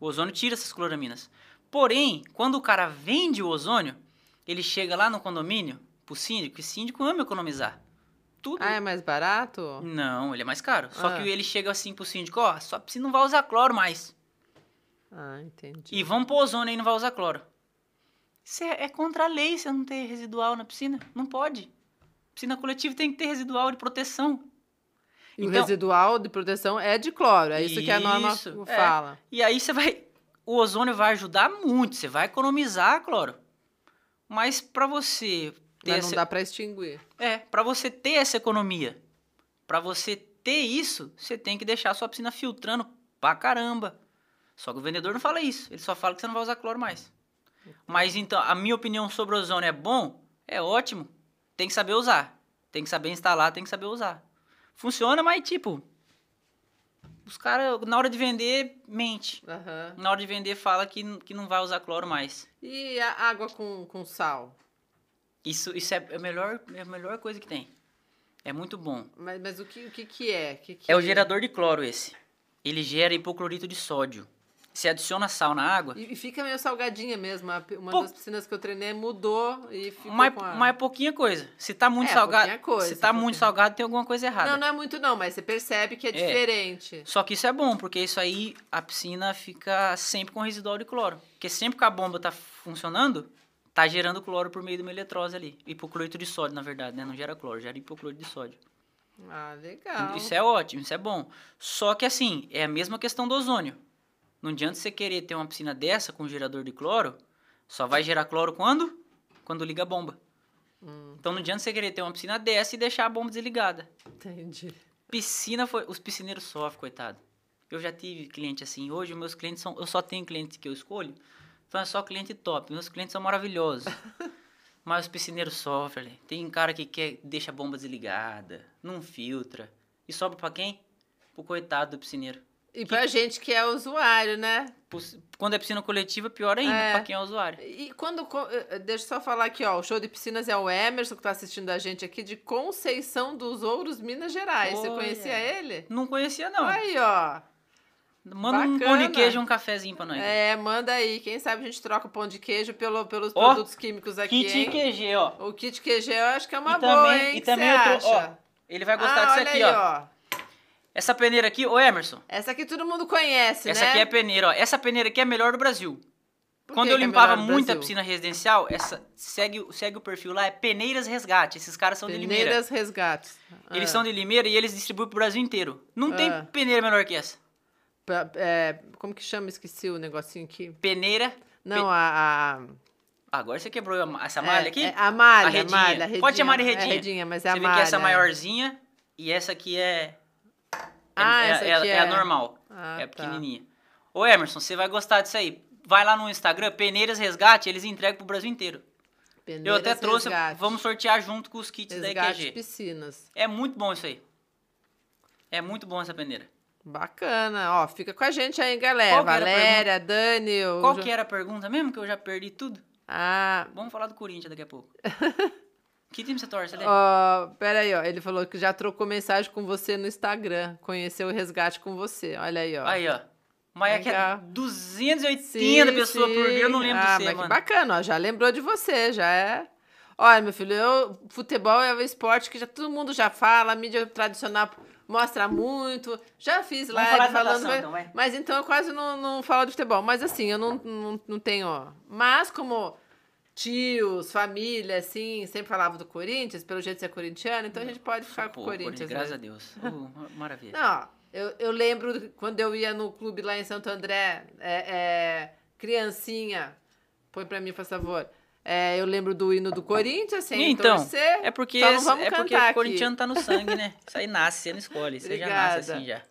O ozônio tira essas cloraminas. Porém, quando o cara vende o ozônio, ele chega lá no condomínio, pro síndico, e o síndico ama economizar. Tudo. Ah, é mais barato? Não, ele é mais caro. Só Ah. que ele chega assim pro síndico, ó, sua piscina não vai usar cloro mais. Ah, entendi. E vamos pôr ozônio aí, não vai usar cloro. Isso é, é contra a lei você não ter residual na piscina. Não pode. Piscina coletiva tem que ter residual de proteção. E o Então- residual de proteção é de cloro, é isso, que a norma Isso, é. fala. E aí você vai. O ozônio vai ajudar muito, você vai economizar cloro. Mas para você ter Mas não essa, dá pra extinguir. é, para você ter essa economia, para você ter isso, você tem que deixar a sua piscina filtrando pra caramba. Só que o vendedor não fala isso, ele só fala que você não vai usar cloro mais. Mas então, a minha opinião sobre o ozônio é bom? É ótimo. Tem que saber usar. Tem que saber instalar, tem que saber usar. Funciona, mas tipo, os caras na hora de vender mente. Aham. Na hora de vender fala que, que não vai usar cloro mais. E a água com, com sal? Isso, isso é a melhor, é a melhor coisa que tem. É muito bom. Mas, mas o, que, o que que é? Que que É o gerador de cloro esse. Ele gera hipoclorito de sódio. Você adiciona sal na água, E, e fica meio salgadinha mesmo. Uma Pô. das piscinas que eu treinei mudou e ficou mas, com a... mas é pouquinha coisa. Se tá muito É, salgado, coisa, se tá muito salgado, tem alguma coisa errada. Não, não é muito não, mas você percebe que é, diferente. Só que isso é bom, porque isso aí a piscina fica sempre com residual de cloro. Porque sempre que a bomba tá funcionando, tá gerando cloro por meio de uma eletrose ali. Hipoclorito de sódio, na verdade, né? Não gera cloro, gera hipoclorito de sódio. Ah, legal. Isso é ótimo, isso é bom. Só que assim, é a mesma questão do ozônio. Não adianta você querer ter uma piscina dessa com gerador de cloro, só vai gerar cloro quando? Quando liga a bomba. Hum. Então não adianta você querer ter uma piscina dessa e deixar a bomba desligada. Entendi. Piscina foi. Os piscineiros sofrem, coitado. Eu já tive cliente assim. Hoje meus clientes são. Eu só tenho clientes que eu escolho. Então é só cliente top. Meus clientes são maravilhosos. Mas os piscineiros sofrem. Tem cara que quer, deixa a bomba desligada, não filtra. E sobra pra quem? Pro coitado do piscineiro. E pra gente que é usuário, né? Quando é piscina coletiva, pior ainda, É. pra quem é usuário. E quando. eh, eh, Deixa eu só falar aqui, ó. O show de piscinas é o Emerson, que tá assistindo a gente aqui, de Conceição dos Ouros, Minas Gerais. Você conhecia ele? Não conhecia, não. Aí, ó. Manda um bacana. pão de queijo e um cafezinho pra nós. É, manda aí. Quem sabe a gente troca o pão de queijo pelo, pelos Ó, produtos químicos aqui, Kit hein? QG, ó. O kit QG eu acho que é uma E boa, também- hein? e Que também eu tô- ó? Ele vai gostar ah, disso aqui, aí, ó. Essa peneira aqui, ô Emerson. Essa aqui todo mundo conhece, Essa né? aqui é a peneira, ó. Essa peneira aqui é a melhor do Brasil. Por Quando eu é limpava no muita Brasil? piscina residencial, essa segue, o- segue o perfil lá, é Peneiras Resgate. Esses caras são de Limeira. Peneiras Resgates. Eles Ah. são de Limeira e eles distribuem pro Brasil inteiro. Não tem Ah. peneira melhor que essa. É, como que chama? Esqueci o negocinho aqui. Peneira. Não, a... a Agora você quebrou a- essa malha é, aqui? é a malha, A a redinha. malha. a redinha. Pode chamar de É redinha. redinha, mas é Você a vê malha. que essa é é. maiorzinha e essa aqui é. É- Ah, é, essa é- aqui é a é- normal. Ah, é tá. pequenininha. Ô Emerson, você vai gostar disso aí. Vai lá no Instagram, Peneiras Resgate, eles entregam pro Brasil inteiro. Eu Peneiras até trouxe, Resgate. vamos sortear junto com os kits da Resgate EQG. piscinas. É muito bom isso aí. É muito bom essa peneira. Bacana. Ó, fica com a gente aí, galera. Qual Valéria, Dani... o Qual que era a pergunta mesmo? Que eu já perdi tudo. Ah, Vamos falar do Corinthians daqui a pouco. que time você torce, Lê? pera aí, ó. Ele falou que já trocou mensagem com você no Instagram. Conheceu o resgate com você. Olha aí, ó. Aí, ó. Mas é que é Legal. 280 Sim, pessoas por dia, eu não lembro ah, de você, mas mano. Que bacana, ó, já lembrou de você, já é. Olha, meu filho, eu, futebol é o esporte que já todo mundo já fala, a mídia tradicional mostra muito. Já fiz Vamos live falando, natação, mas, então, mas então eu quase não, não falo de futebol. Mas assim, eu não, não, não tenho. ó. Mas como tios, família, assim, sempre falava do Corinthians, pelo jeito de ser corintiano, então a gente pode ficar com Pô, o Corinthians. Graças né? a Deus. Uh, maravilha. Não, eu, eu lembro quando eu ia no clube lá em Santo André, é, é, criancinha, põe pra mim, por favor. É, eu lembro do hino do Corinthians, sem Então, torcer. É porque, é porque o corintiano tá no sangue, né? Isso aí nasce, você não escolhe. Você já nasce Obrigada. assim já.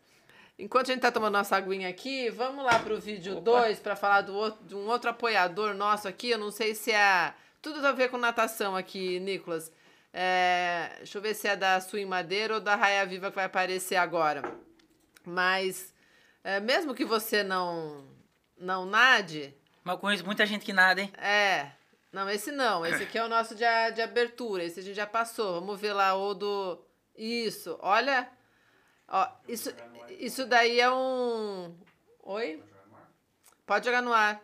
Enquanto a gente tá tomando nossa aguinha aqui, vamos lá pro vídeo Opa. 2 para falar do outro, de um outro apoiador nosso aqui. Eu não sei se é. Tudo a ver com natação aqui, Nicolas. É, deixa eu ver se é da Swing Madeira ou da Raia Viva que vai aparecer agora. Mas, é, mesmo que você não, não nade, Mas eu conheço muita gente que nada, hein? é. Não, esse não. Esse aqui é o nosso de, de abertura. Esse a gente já passou. Vamos ver lá o do. Isso. Olha. Ó, isso, isso daí é um. Oi? Pode jogar no ar.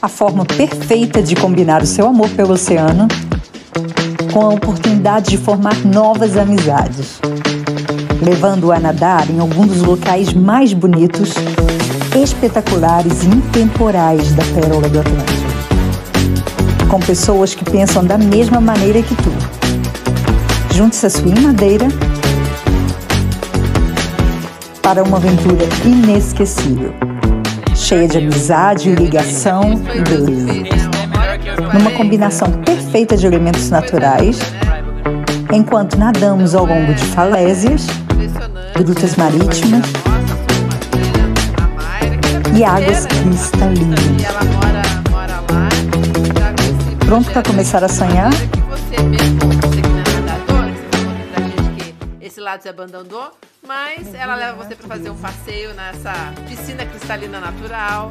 a forma perfeita de combinar o seu amor pelo oceano com a oportunidade de formar novas amizades, levando-o a nadar em algum dos locais mais bonitos, espetaculares e intemporais da Pérola do Atlântico. Com pessoas que pensam da mesma maneira que tu. Junte-se a Swing Madeira para uma aventura inesquecível, cheia de amizade, ligação e beleza. Numa combinação perfeita de elementos naturais, enquanto nadamos ao longo de falésias grutas marítimas e águas cristalinas. Pronto para começar a sonhar? Esse lado se abandonou, mas ela leva você para fazer um passeio nessa piscina cristalina natural.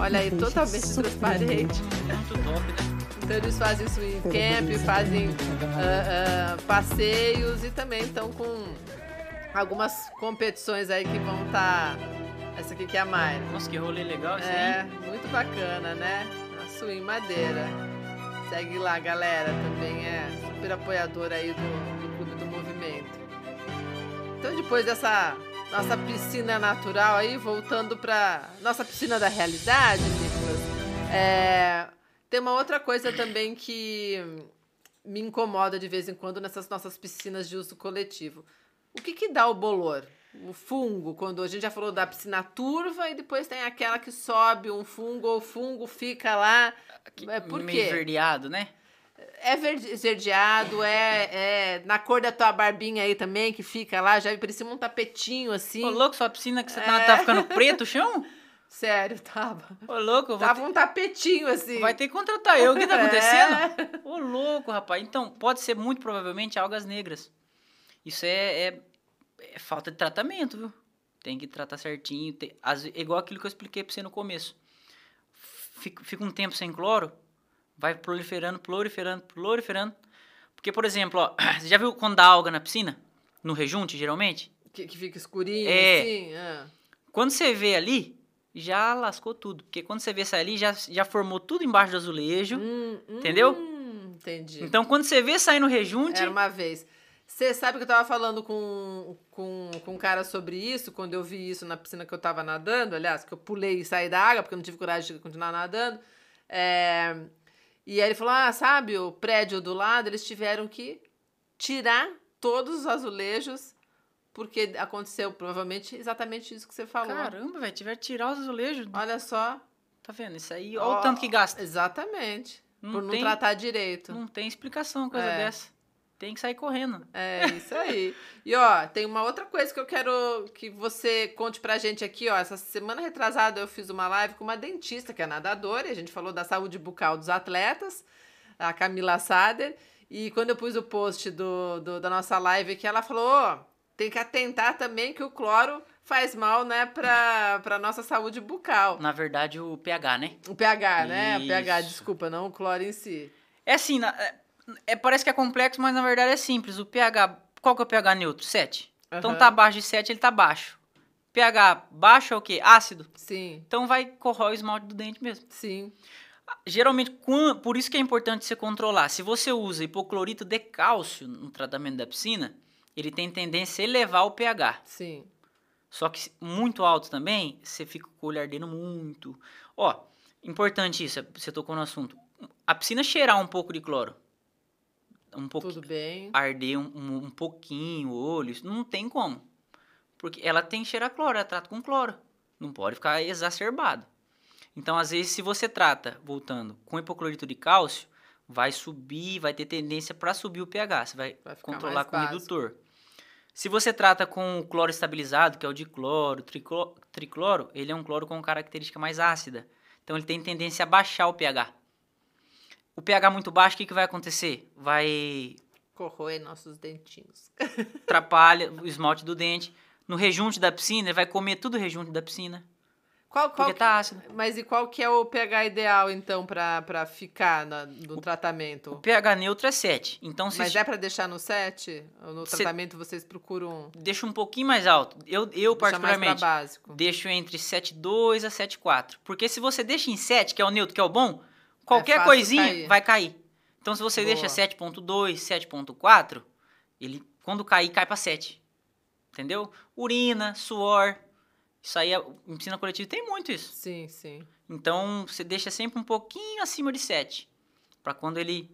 Olha aí, totalmente transparente. Muito top, né? Então eles fazem swing camp, fazem ah, ah, passeios e também estão com algumas competições aí que vão estar. Essa aqui que é a Mayra. Nossa, que rolê legal esse É, aí. muito bacana, né? A Swing Madeira. Segue lá, galera. Também é super apoiador aí do. Então, depois dessa nossa piscina natural aí, voltando pra nossa piscina da realidade, Nicolas, é, tem uma outra coisa também que me incomoda de vez em quando nessas nossas piscinas de uso coletivo. O que que dá o bolor? O fungo, quando a gente já falou da piscina turva e depois tem aquela que sobe um fungo ou o fungo fica lá. É, por meio quê? verdeado, né? É verde- esverdeado, é, é na cor da tua barbinha aí também, que fica lá, já parecia um tapetinho assim. Ô, louco, sua piscina que você É. tá, tá ficando preto o chão? Sério, tava. Ô, louco, Tava um tapetinho assim. ter- vai ter que contratar eu. O que tá É. acontecendo? Ô, louco, rapaz. Então, pode ser muito provavelmente algas negras. Isso é, é- é falta de tratamento, viu? Tem que tratar certinho. Tem, ve- igual aquilo que eu expliquei pra você no começo. Fica, fica um tempo sem cloro, vai proliferando, proliferando, proliferando. Porque, por exemplo, ó, você já viu quando dá alga na piscina? No rejunte, geralmente? Que, que fica escurinho É. assim. ah. Quando você vê ali, já lascou tudo. Porque quando você vê sair ali, já, já formou tudo embaixo do azulejo. Hum, Entendeu? hum, entendi. Então, quando você vê sair no rejunte, Era uma vez. Você sabe que eu tava falando com, com, com um cara sobre isso, quando eu vi isso na piscina que eu tava nadando, aliás, que eu pulei e saí da água, porque eu não tive coragem de continuar nadando. É, e aí ele falou: ah, sabe, o prédio do lado, eles tiveram que tirar todos os azulejos, porque aconteceu provavelmente exatamente isso que você falou. caramba, velho, tiver que tirar os azulejos. Olha só. Tá vendo? Isso aí, olha o tanto que gasta. Exatamente. Não por não tem- tratar direito. Não tem explicação uma coisa É. dessa. Tem que sair correndo. É isso aí. E ó, tem uma outra coisa que eu quero que você conte pra gente aqui, ó. Essa semana retrasada eu fiz uma live com uma dentista que é nadadora, e a gente falou da saúde bucal dos atletas, a Camila Sader. E quando eu pus o post do, do- da nossa live aqui, ela falou: ó, tem que atentar também que o cloro faz mal, né, pra, pra nossa saúde bucal. Na verdade, o pH, né? O pH, né? O pH, Isso. desculpa, não o cloro em si. É assim, na- é, parece que é complexo, mas na verdade é simples. O pH, qual que é o pH neutro? 7. Então Aham. tá abaixo de 7, ele tá baixo. pH baixo é o quê? Ácido. Sim, Então vai corroer o esmalte do dente mesmo. sim. Geralmente, quan- por isso que é importante você controlar. Se você usa hipoclorito de cálcio no tratamento da piscina, ele tem tendência a elevar o pH. Sim. Só que muito alto também, você fica com o olho ardendo muito. Ó, Importante isso, você tocou no assunto. A piscina cheirar um pouco de cloro. Um pouquinho. Tudo bem. Arder um, um, um pouquinho o olho, isso não tem como. Porque ela tem que cheirar cloro, ela trata com cloro. Não pode ficar exacerbado. Então, às vezes, se você trata, voltando, com hipoclorito de cálcio, vai subir, vai ter tendência para subir o pH. Você vai, Vai controlar com o redutor. Se você trata com o cloro estabilizado, que é o dicloro, triclo- tricloro, ele é um cloro com característica mais ácida. Então ele tem tendência a baixar o pH. O pH muito baixo, o que, que vai acontecer? Vai Corroer nossos dentinhos. atrapalha o esmalte do dente. No rejunte da piscina, ele vai comer tudo o rejunte da piscina. Qual, qual Porque que- tá ácido. Mas e qual que é o pH ideal, então, pra, pra ficar na- no O tratamento? pH neutro é 7. Então se Mas é pra deixar no 7? Ou no Cê- tratamento vocês procuram deixa um pouquinho mais alto. Eu, eu particularmente, básico? deixo entre 7,2 a 7,4. Porque se você deixa em 7, que é o neutro, que é o bom, qualquer fácil coisinha cair. vai cair. Então se você Boa. deixa 7,2, 7,4, ele quando cair, cai para 7. Entendeu? Urina, suor. Isso aí, é- em piscina coletiva tem muito isso. Sim, sim. Então você deixa sempre um pouquinho acima de 7. Para quando ele.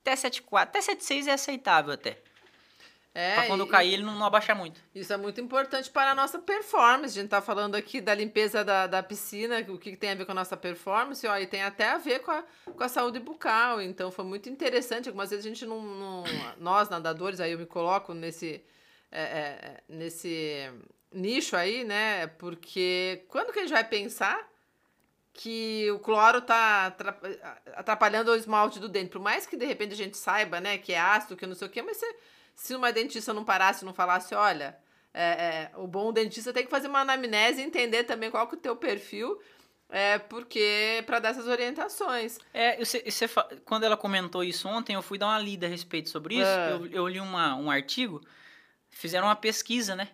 Até 7,4. Até 7,6 é aceitável até. É, Pra quando e- cair, ele não, não abaixar muito. Isso é muito importante para a nossa performance. A gente tá falando aqui da limpeza da, da piscina, o que que tem a ver com a nossa performance, ó, e tem até a ver com a, com a saúde bucal. Então foi muito interessante. Algumas vezes a gente não. não- nós, nadadores, aí eu me coloco nesse, é, é, nesse nicho aí, né? Porque quando que a gente vai pensar que o cloro tá atra- atrapalhando o esmalte do dente? Por mais que de repente a gente saiba, né, que é ácido, que não sei o quê, mas se, se uma dentista não parasse não falasse, olha, é, é, o bom dentista tem que fazer uma anamnese e entender também qual que é o teu perfil, é, porque para dar essas orientações. É, você, você quando ela comentou isso ontem, eu fui dar uma lida a respeito sobre isso. Ah. Eu, eu li uma, um artigo, fizeram uma pesquisa, né?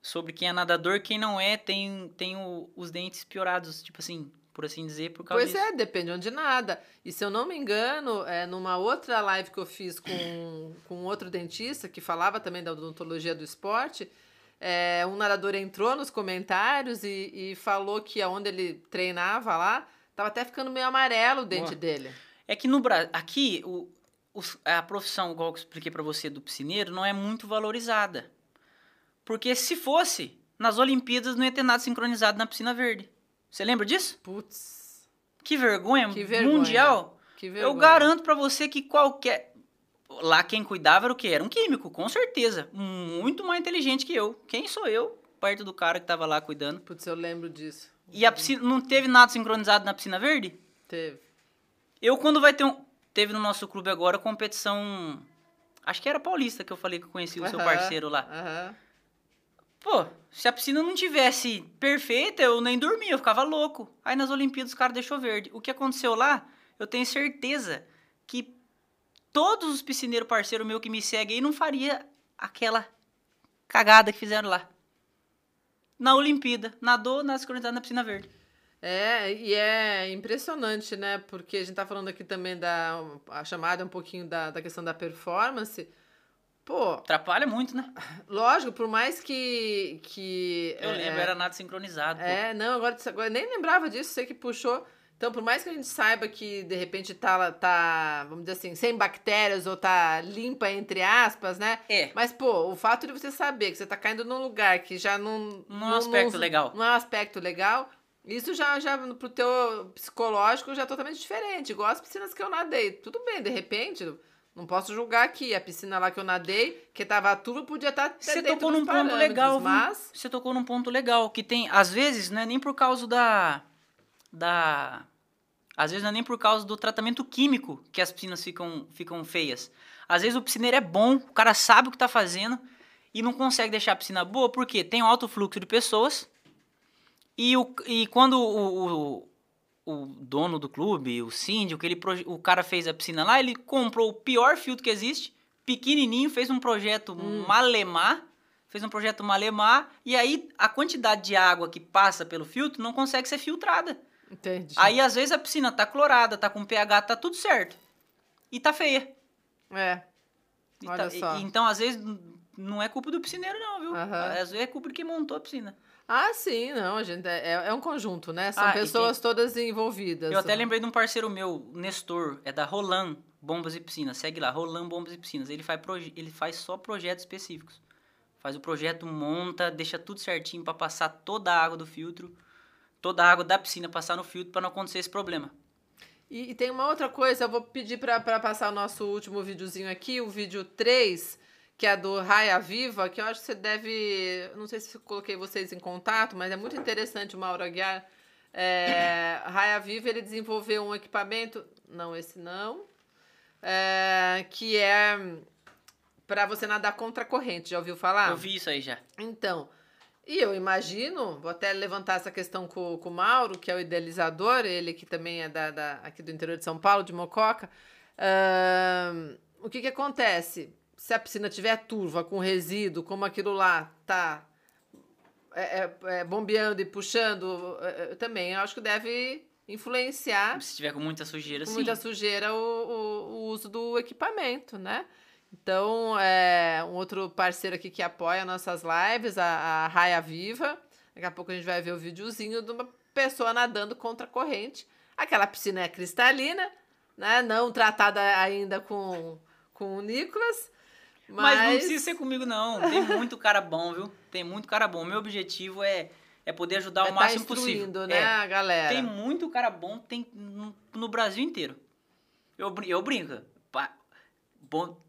Sobre quem é nadador, quem não é, tem, tem o- os dentes piorados, tipo assim, por assim dizer, por causa Pois disso. é, depende onde nada. E se eu não me engano, é, numa outra live que eu fiz com, com outro dentista, que falava também da odontologia do esporte, é, um nadador entrou nos comentários e, e falou que aonde ele treinava lá, tava até ficando meio amarelo o dente Boa. dele. É que no Brasil, aqui, o, os- a profissão, igual eu expliquei pra você, do piscineiro, não é muito valorizada. Porque se fosse, nas Olimpíadas não ia ter nada sincronizado na piscina verde. Você lembra disso? Putz, Que vergonha, Que vergonha. mundial. que Eu vergonha. garanto pra você que qualquer. Lá quem cuidava era o quê? Era um químico, com certeza. Muito mais inteligente que eu. Quem sou eu? Perto do cara que tava lá cuidando. Putz, eu lembro disso. E a piscina. Não teve nada sincronizado na piscina verde? Teve. Eu, quando vai ter um. Teve no nosso clube agora competição. Acho que era paulista que eu falei que eu conheci o seu parceiro lá. aham. Pô, se a piscina não tivesse perfeita, eu nem dormia, eu ficava louco. Aí nas Olimpíadas os caras deixou verde. O que aconteceu lá, eu tenho certeza que todos os piscineiros parceiro meu que me seguem aí não faria aquela cagada que fizeram lá. Na Olimpíada, nadou na sincronizada na piscina verde. É, e é impressionante, né? Porque a gente tá falando aqui também da a chamada um pouquinho da, da questão da performance. Pô, Atrapalha muito, né? lógico, por mais que. que Eu é, lembro, era nada sincronizado. pô. É, não, agora, agora eu nem lembrava disso, sei que puxou. Então, por mais que a gente saiba que de repente tá, tá, vamos dizer assim, sem bactérias ou tá limpa, entre aspas, né? É. Mas, pô, o fato de você saber que você tá caindo num lugar que já não. Não é um aspecto legal. Não é um aspecto legal. Isso já, já pro teu psicológico já é totalmente diferente. Igual as piscinas que eu nadei. Tudo bem, de repente, não posso julgar aqui. A piscina lá que eu nadei, que tava turva, podia estar. Você tocou num ponto legal, mas. Você tocou num ponto legal, que tem, às vezes, não é nem por causa da. da. Às vezes não é nem por causa do tratamento químico que as piscinas ficam, ficam feias. Às vezes o piscineiro é bom, o cara sabe o que tá fazendo e não consegue deixar a piscina boa porque tem um alto fluxo de pessoas e, o, e quando o, o, o dono do clube, o síndico, ele, o cara fez a piscina lá, ele comprou o pior filtro que existe, pequenininho, fez um projeto malemar, fez um projeto malemar, e aí a quantidade de água que passa pelo filtro não consegue ser filtrada. Entendi. Aí às vezes a piscina tá clorada, tá com pH, tá tudo certo. E tá feia. É. E Olha tá- só. e- então às vezes não é culpa do piscineiro, não, viu? Aham. Às vezes é culpa de quem montou a piscina. Ah, sim, não, a gente é, é um conjunto, né? São Ah, pessoas todas envolvidas. Eu até lembrei de um parceiro meu, Nestor, é da Roland Bombas e Piscinas. Segue lá, Roland Bombas e Piscinas. Ele faz, proje- ele faz só projetos específicos. Faz o projeto, monta, deixa tudo certinho pra passar toda a água do filtro, toda a água da piscina passar no filtro pra não acontecer esse problema. E, e tem uma outra coisa, eu vou pedir pra passar o nosso último videozinho aqui, o vídeo 3, que é do Raia Viva, que eu acho que você deve. Não sei se coloquei vocês em contato, mas é muito interessante o Mauro Aguiar. É, Raia Viva, ele desenvolveu um equipamento. Não, esse não. é, que é para você nadar contra a corrente. Já ouviu falar? Eu vi isso aí já. Então, e eu imagino, vou até levantar essa questão com, com o Mauro, que é o idealizador, ele que também é da, da- aqui do interior de São Paulo, de Mococa. Ahn, o que que acontece? Se a piscina tiver turva, com resíduo, como aquilo lá tá é, é, é, bombeando e puxando, é, é, também acho que deve influenciar Se tiver com muita sujeira, com sim. muita sujeira o, o, o uso do equipamento, né? Então, é um outro parceiro aqui que apoia nossas lives, a, a Raia Viva. Daqui a pouco a gente vai ver o videozinho de uma pessoa nadando contra a corrente. Aquela piscina é cristalina, né? Não tratada ainda com, com o Nicolas. Mas, Mas não precisa ser comigo, não. Tem muito cara bom, viu? Tem muito cara bom. Meu objetivo é, é poder ajudar vai o tá máximo possível. instruindo, né, É. galera? Tem muito cara bom tem no, no Brasil inteiro. Eu, eu brinco. pá, Bom,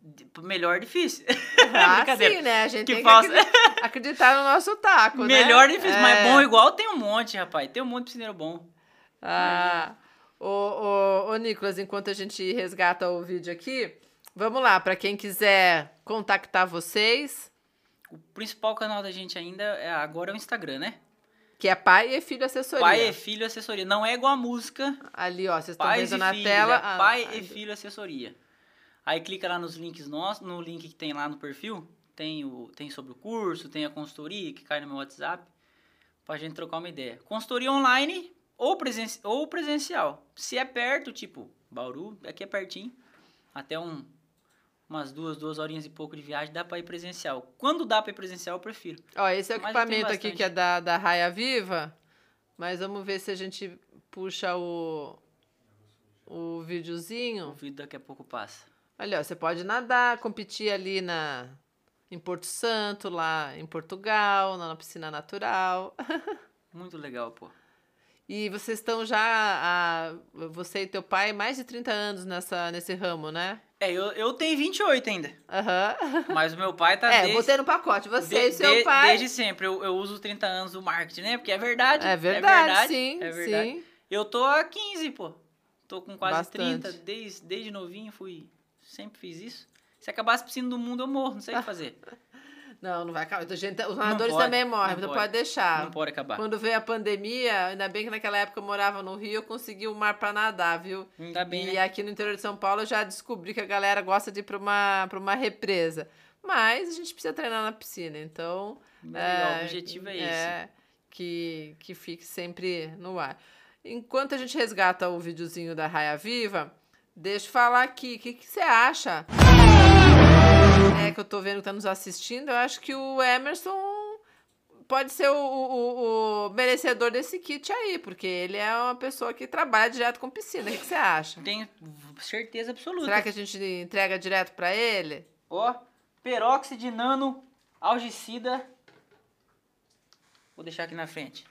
melhor difícil. Ah, Brincadeira. sim, né? A gente Que tem que acreditar, no nosso taco, né? melhor difícil, mas É. bom igual tem um monte, rapaz. Tem um monte de piscineiro bom. Ah, ô, ô, ô, Nicolas, enquanto a gente resgata o vídeo aqui, vamos lá, para quem quiser contactar vocês, O principal canal da gente ainda é agora é o Instagram, né? que é pai e filho assessoria. Pai e filho assessoria. Não é igual a música. Ali, ó, vocês estão vendo na filhos, tela. é pai ah, e filho assessoria. Aí clica lá nos links nossos, no link que tem lá no perfil, tem o tem sobre o curso, tem a consultoria que cai no meu WhatsApp, pra gente trocar uma ideia. Consultoria online ou, presen ou presencial. Se é perto, tipo Bauru, aqui é pertinho, até um umas duas, duas horinhas e pouco de viagem, dá pra ir presencial. Quando dá pra ir presencial, eu prefiro. Ó, esse é o Mas equipamento aqui que é da, da Raia Viva, mas vamos ver se a gente puxa o, o O videozinho. vídeo daqui a pouco passa. Olha, ó, você pode nadar, competir ali na, em Porto Santo, lá em Portugal, na piscina natural. Muito legal, pô. E vocês estão já, a, você e teu pai, mais de 30 anos nessa, nesse ramo, né? É, eu, eu tenho 28 ainda, Aham. mas o meu pai tá É, desde... botei no pacote. Você De- e seu de- pai. Desde sempre. Eu, eu uso 30 anos do marketing, né? Porque é verdade. É verdade, é verdade, sim, é verdade. sim. Eu tô há 15, pô. Tô com quase Bastante. 30. Desde, desde novinho fui. Sempre fiz isso. Se acabasse piscina do mundo, eu morro. Não sei o que fazer. Não, não vai acabar. A gente- Os nadadores pode, também morrem, não então pode. pode deixar. Não pode acabar. Quando veio a pandemia, ainda bem que naquela época eu morava no Rio, eu consegui o mar pra nadar, viu? Ainda bem, e né? aqui no interior de São Paulo eu já descobri que a galera gosta de ir pra uma, pra uma represa. Mas a gente precisa treinar na piscina, então. Legal, o objetivo é esse. que, que fique sempre no ar. Enquanto a gente resgata o videozinho da Raia Viva, deixa eu falar aqui. O que, que você acha? É que eu tô vendo que tá nos assistindo. Eu acho que o Emerson pode ser o, o- o- merecedor desse kit aí, porque ele é uma pessoa que trabalha direto com piscina. O que, que você acha? Tenho certeza absoluta. Será que a gente entrega direto pra ele? Ó, peróxido de nano algicida. Vou deixar aqui na frente.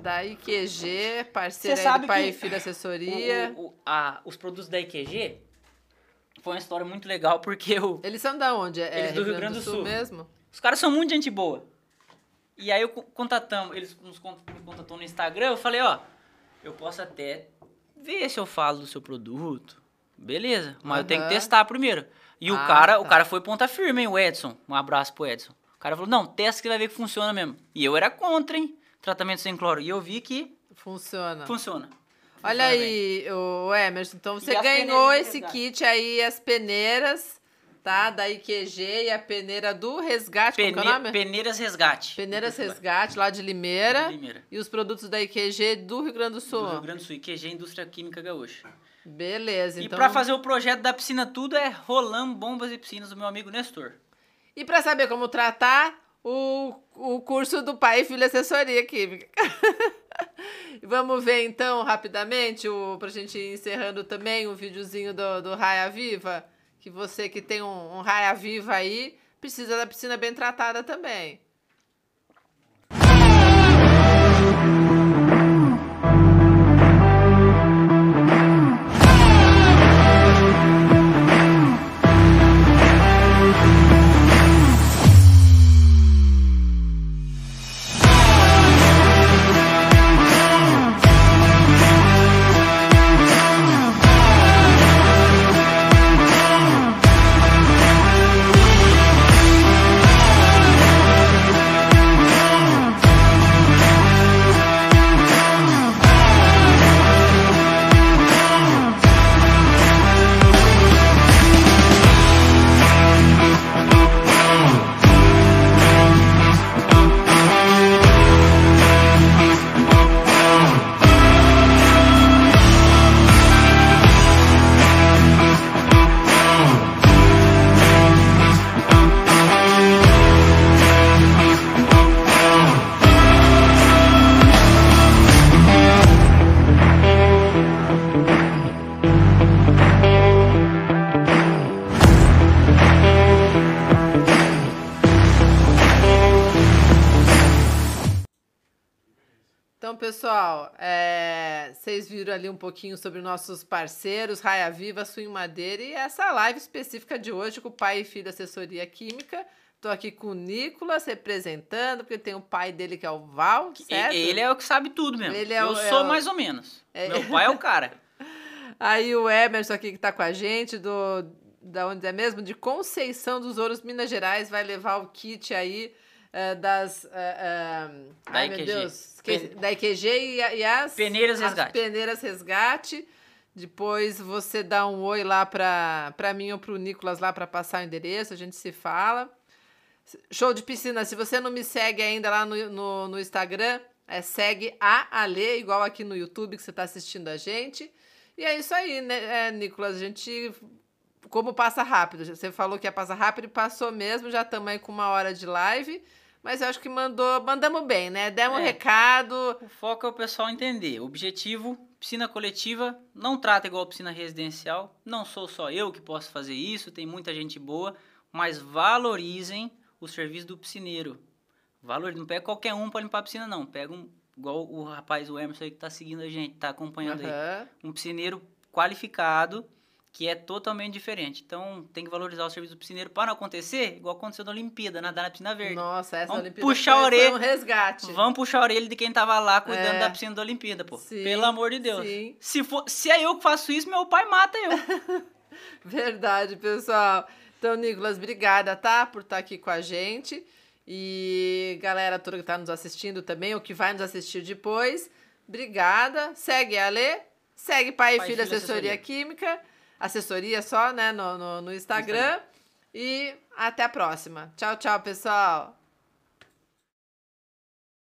Da IQG, parceira do Pai que e Filho Assessoria. O- o- o- a- os produtos da IQG foi uma história muito legal porque o, Eles são da onde? É Eles do Rio Grande do Sul. mesmo? Os caras são muito gente boa. E aí eu co- contatamos, eles nos contatou no Instagram, eu falei, ó, eu posso até ver se eu falo do seu produto. Beleza, mas eu tenho que testar primeiro. E o Ah, cara, o tá. cara foi ponta firme, hein, o Edson. Um abraço pro Edson. O cara falou: "Não, testa que vai ver que funciona mesmo". E eu era contra, hein, tratamento sem cloro. E eu vi que Funciona. funciona. Olha aí, o Emerson. Então você E ganhou esse de kit aí, as peneiras, tá? Da IQG e a peneira do resgate. Como que é o Pene- nome? Peneiras Resgate. Peneiras Resgate, lá de Limeira. Limeira. E os produtos da IQG do Rio Grande do Sul. Do Rio Grande do Sul, IQG Indústria Química Gaúcha. Beleza, E então. pra fazer o projeto da piscina tudo é Rolam Bombas e Piscinas do meu amigo Nestor. E para saber como tratar, o, o curso do pai e filho assessoria química. Vamos ver então rapidamente, o, pra gente ir encerrando também o videozinho do, do Raia Viva. Que você que tem um, um Raia Viva aí, precisa da piscina bem tratada também. Ali um pouquinho sobre nossos parceiros, Raia Viva, Swing Madeira e essa live específica de hoje com o pai e filho da assessoria química. Estou aqui com o Nicolas representando, porque tem o pai dele que é o Val, certo? Ele é o que sabe tudo mesmo. Ele é Eu o- é sou o- mais ou menos. É. Meu pai é o cara. Aí o Emerson aqui que tá com a gente, do, da onde é mesmo? De Conceição dos Ouros, Minas Gerais, vai levar o kit aí eh, das... eh, Da ai, meu IQG. Deus. esqueci- da IQG e, e as... Peneiras as Resgate. Peneiras Resgate. Depois você dá um oi lá pra, pra mim ou pro Nicolas lá pra passar o endereço, a gente se fala. Show de piscina. Se você não me segue ainda lá no, no, no Instagram, é segue a Ale, igual aqui no YouTube que você está assistindo a gente. E é isso aí, né, é, Nicolas? A gente. Como passa rápido? Você falou que ia passar rápido e passou mesmo. Já estamos aí com uma hora de live. Mas eu acho que mandou, mandamos bem, né? Demos um É. recado. O foco é o pessoal entender. Objetivo, piscina coletiva, não trata igual piscina residencial. Não sou só eu que posso fazer isso, tem muita gente boa, mas valorizem o serviço do piscineiro. Valor, não pega qualquer um para limpar a piscina, não. Pega um, igual o rapaz, o Emerson aí que tá seguindo a gente, tá acompanhando aí. Aham. Um piscineiro qualificado, que é totalmente diferente. Então, tem que valorizar o serviço do piscineiro para não acontecer, igual aconteceu na Olimpíada, nadar na piscina verde. Nossa, essa Vamos Olimpíada puxar foi, a orelha. um resgate. Vamos puxar a orelha de quem tava lá cuidando É. da piscina da Olimpíada, pô. Sim, Pelo amor de Deus. sim. Se, for, se é eu que faço isso, meu pai mata eu. Verdade, pessoal. Então, Nicolas, obrigada, tá? Por estar aqui com a gente. E galera toda que está nos assistindo também, ou que vai nos assistir depois, obrigada. Segue a Lê, segue Pai, e Filho Filho Assessoria Assessoria. Química, assessoria só, né, no, no, no Instagram. E até a próxima. Tchau, tchau, pessoal.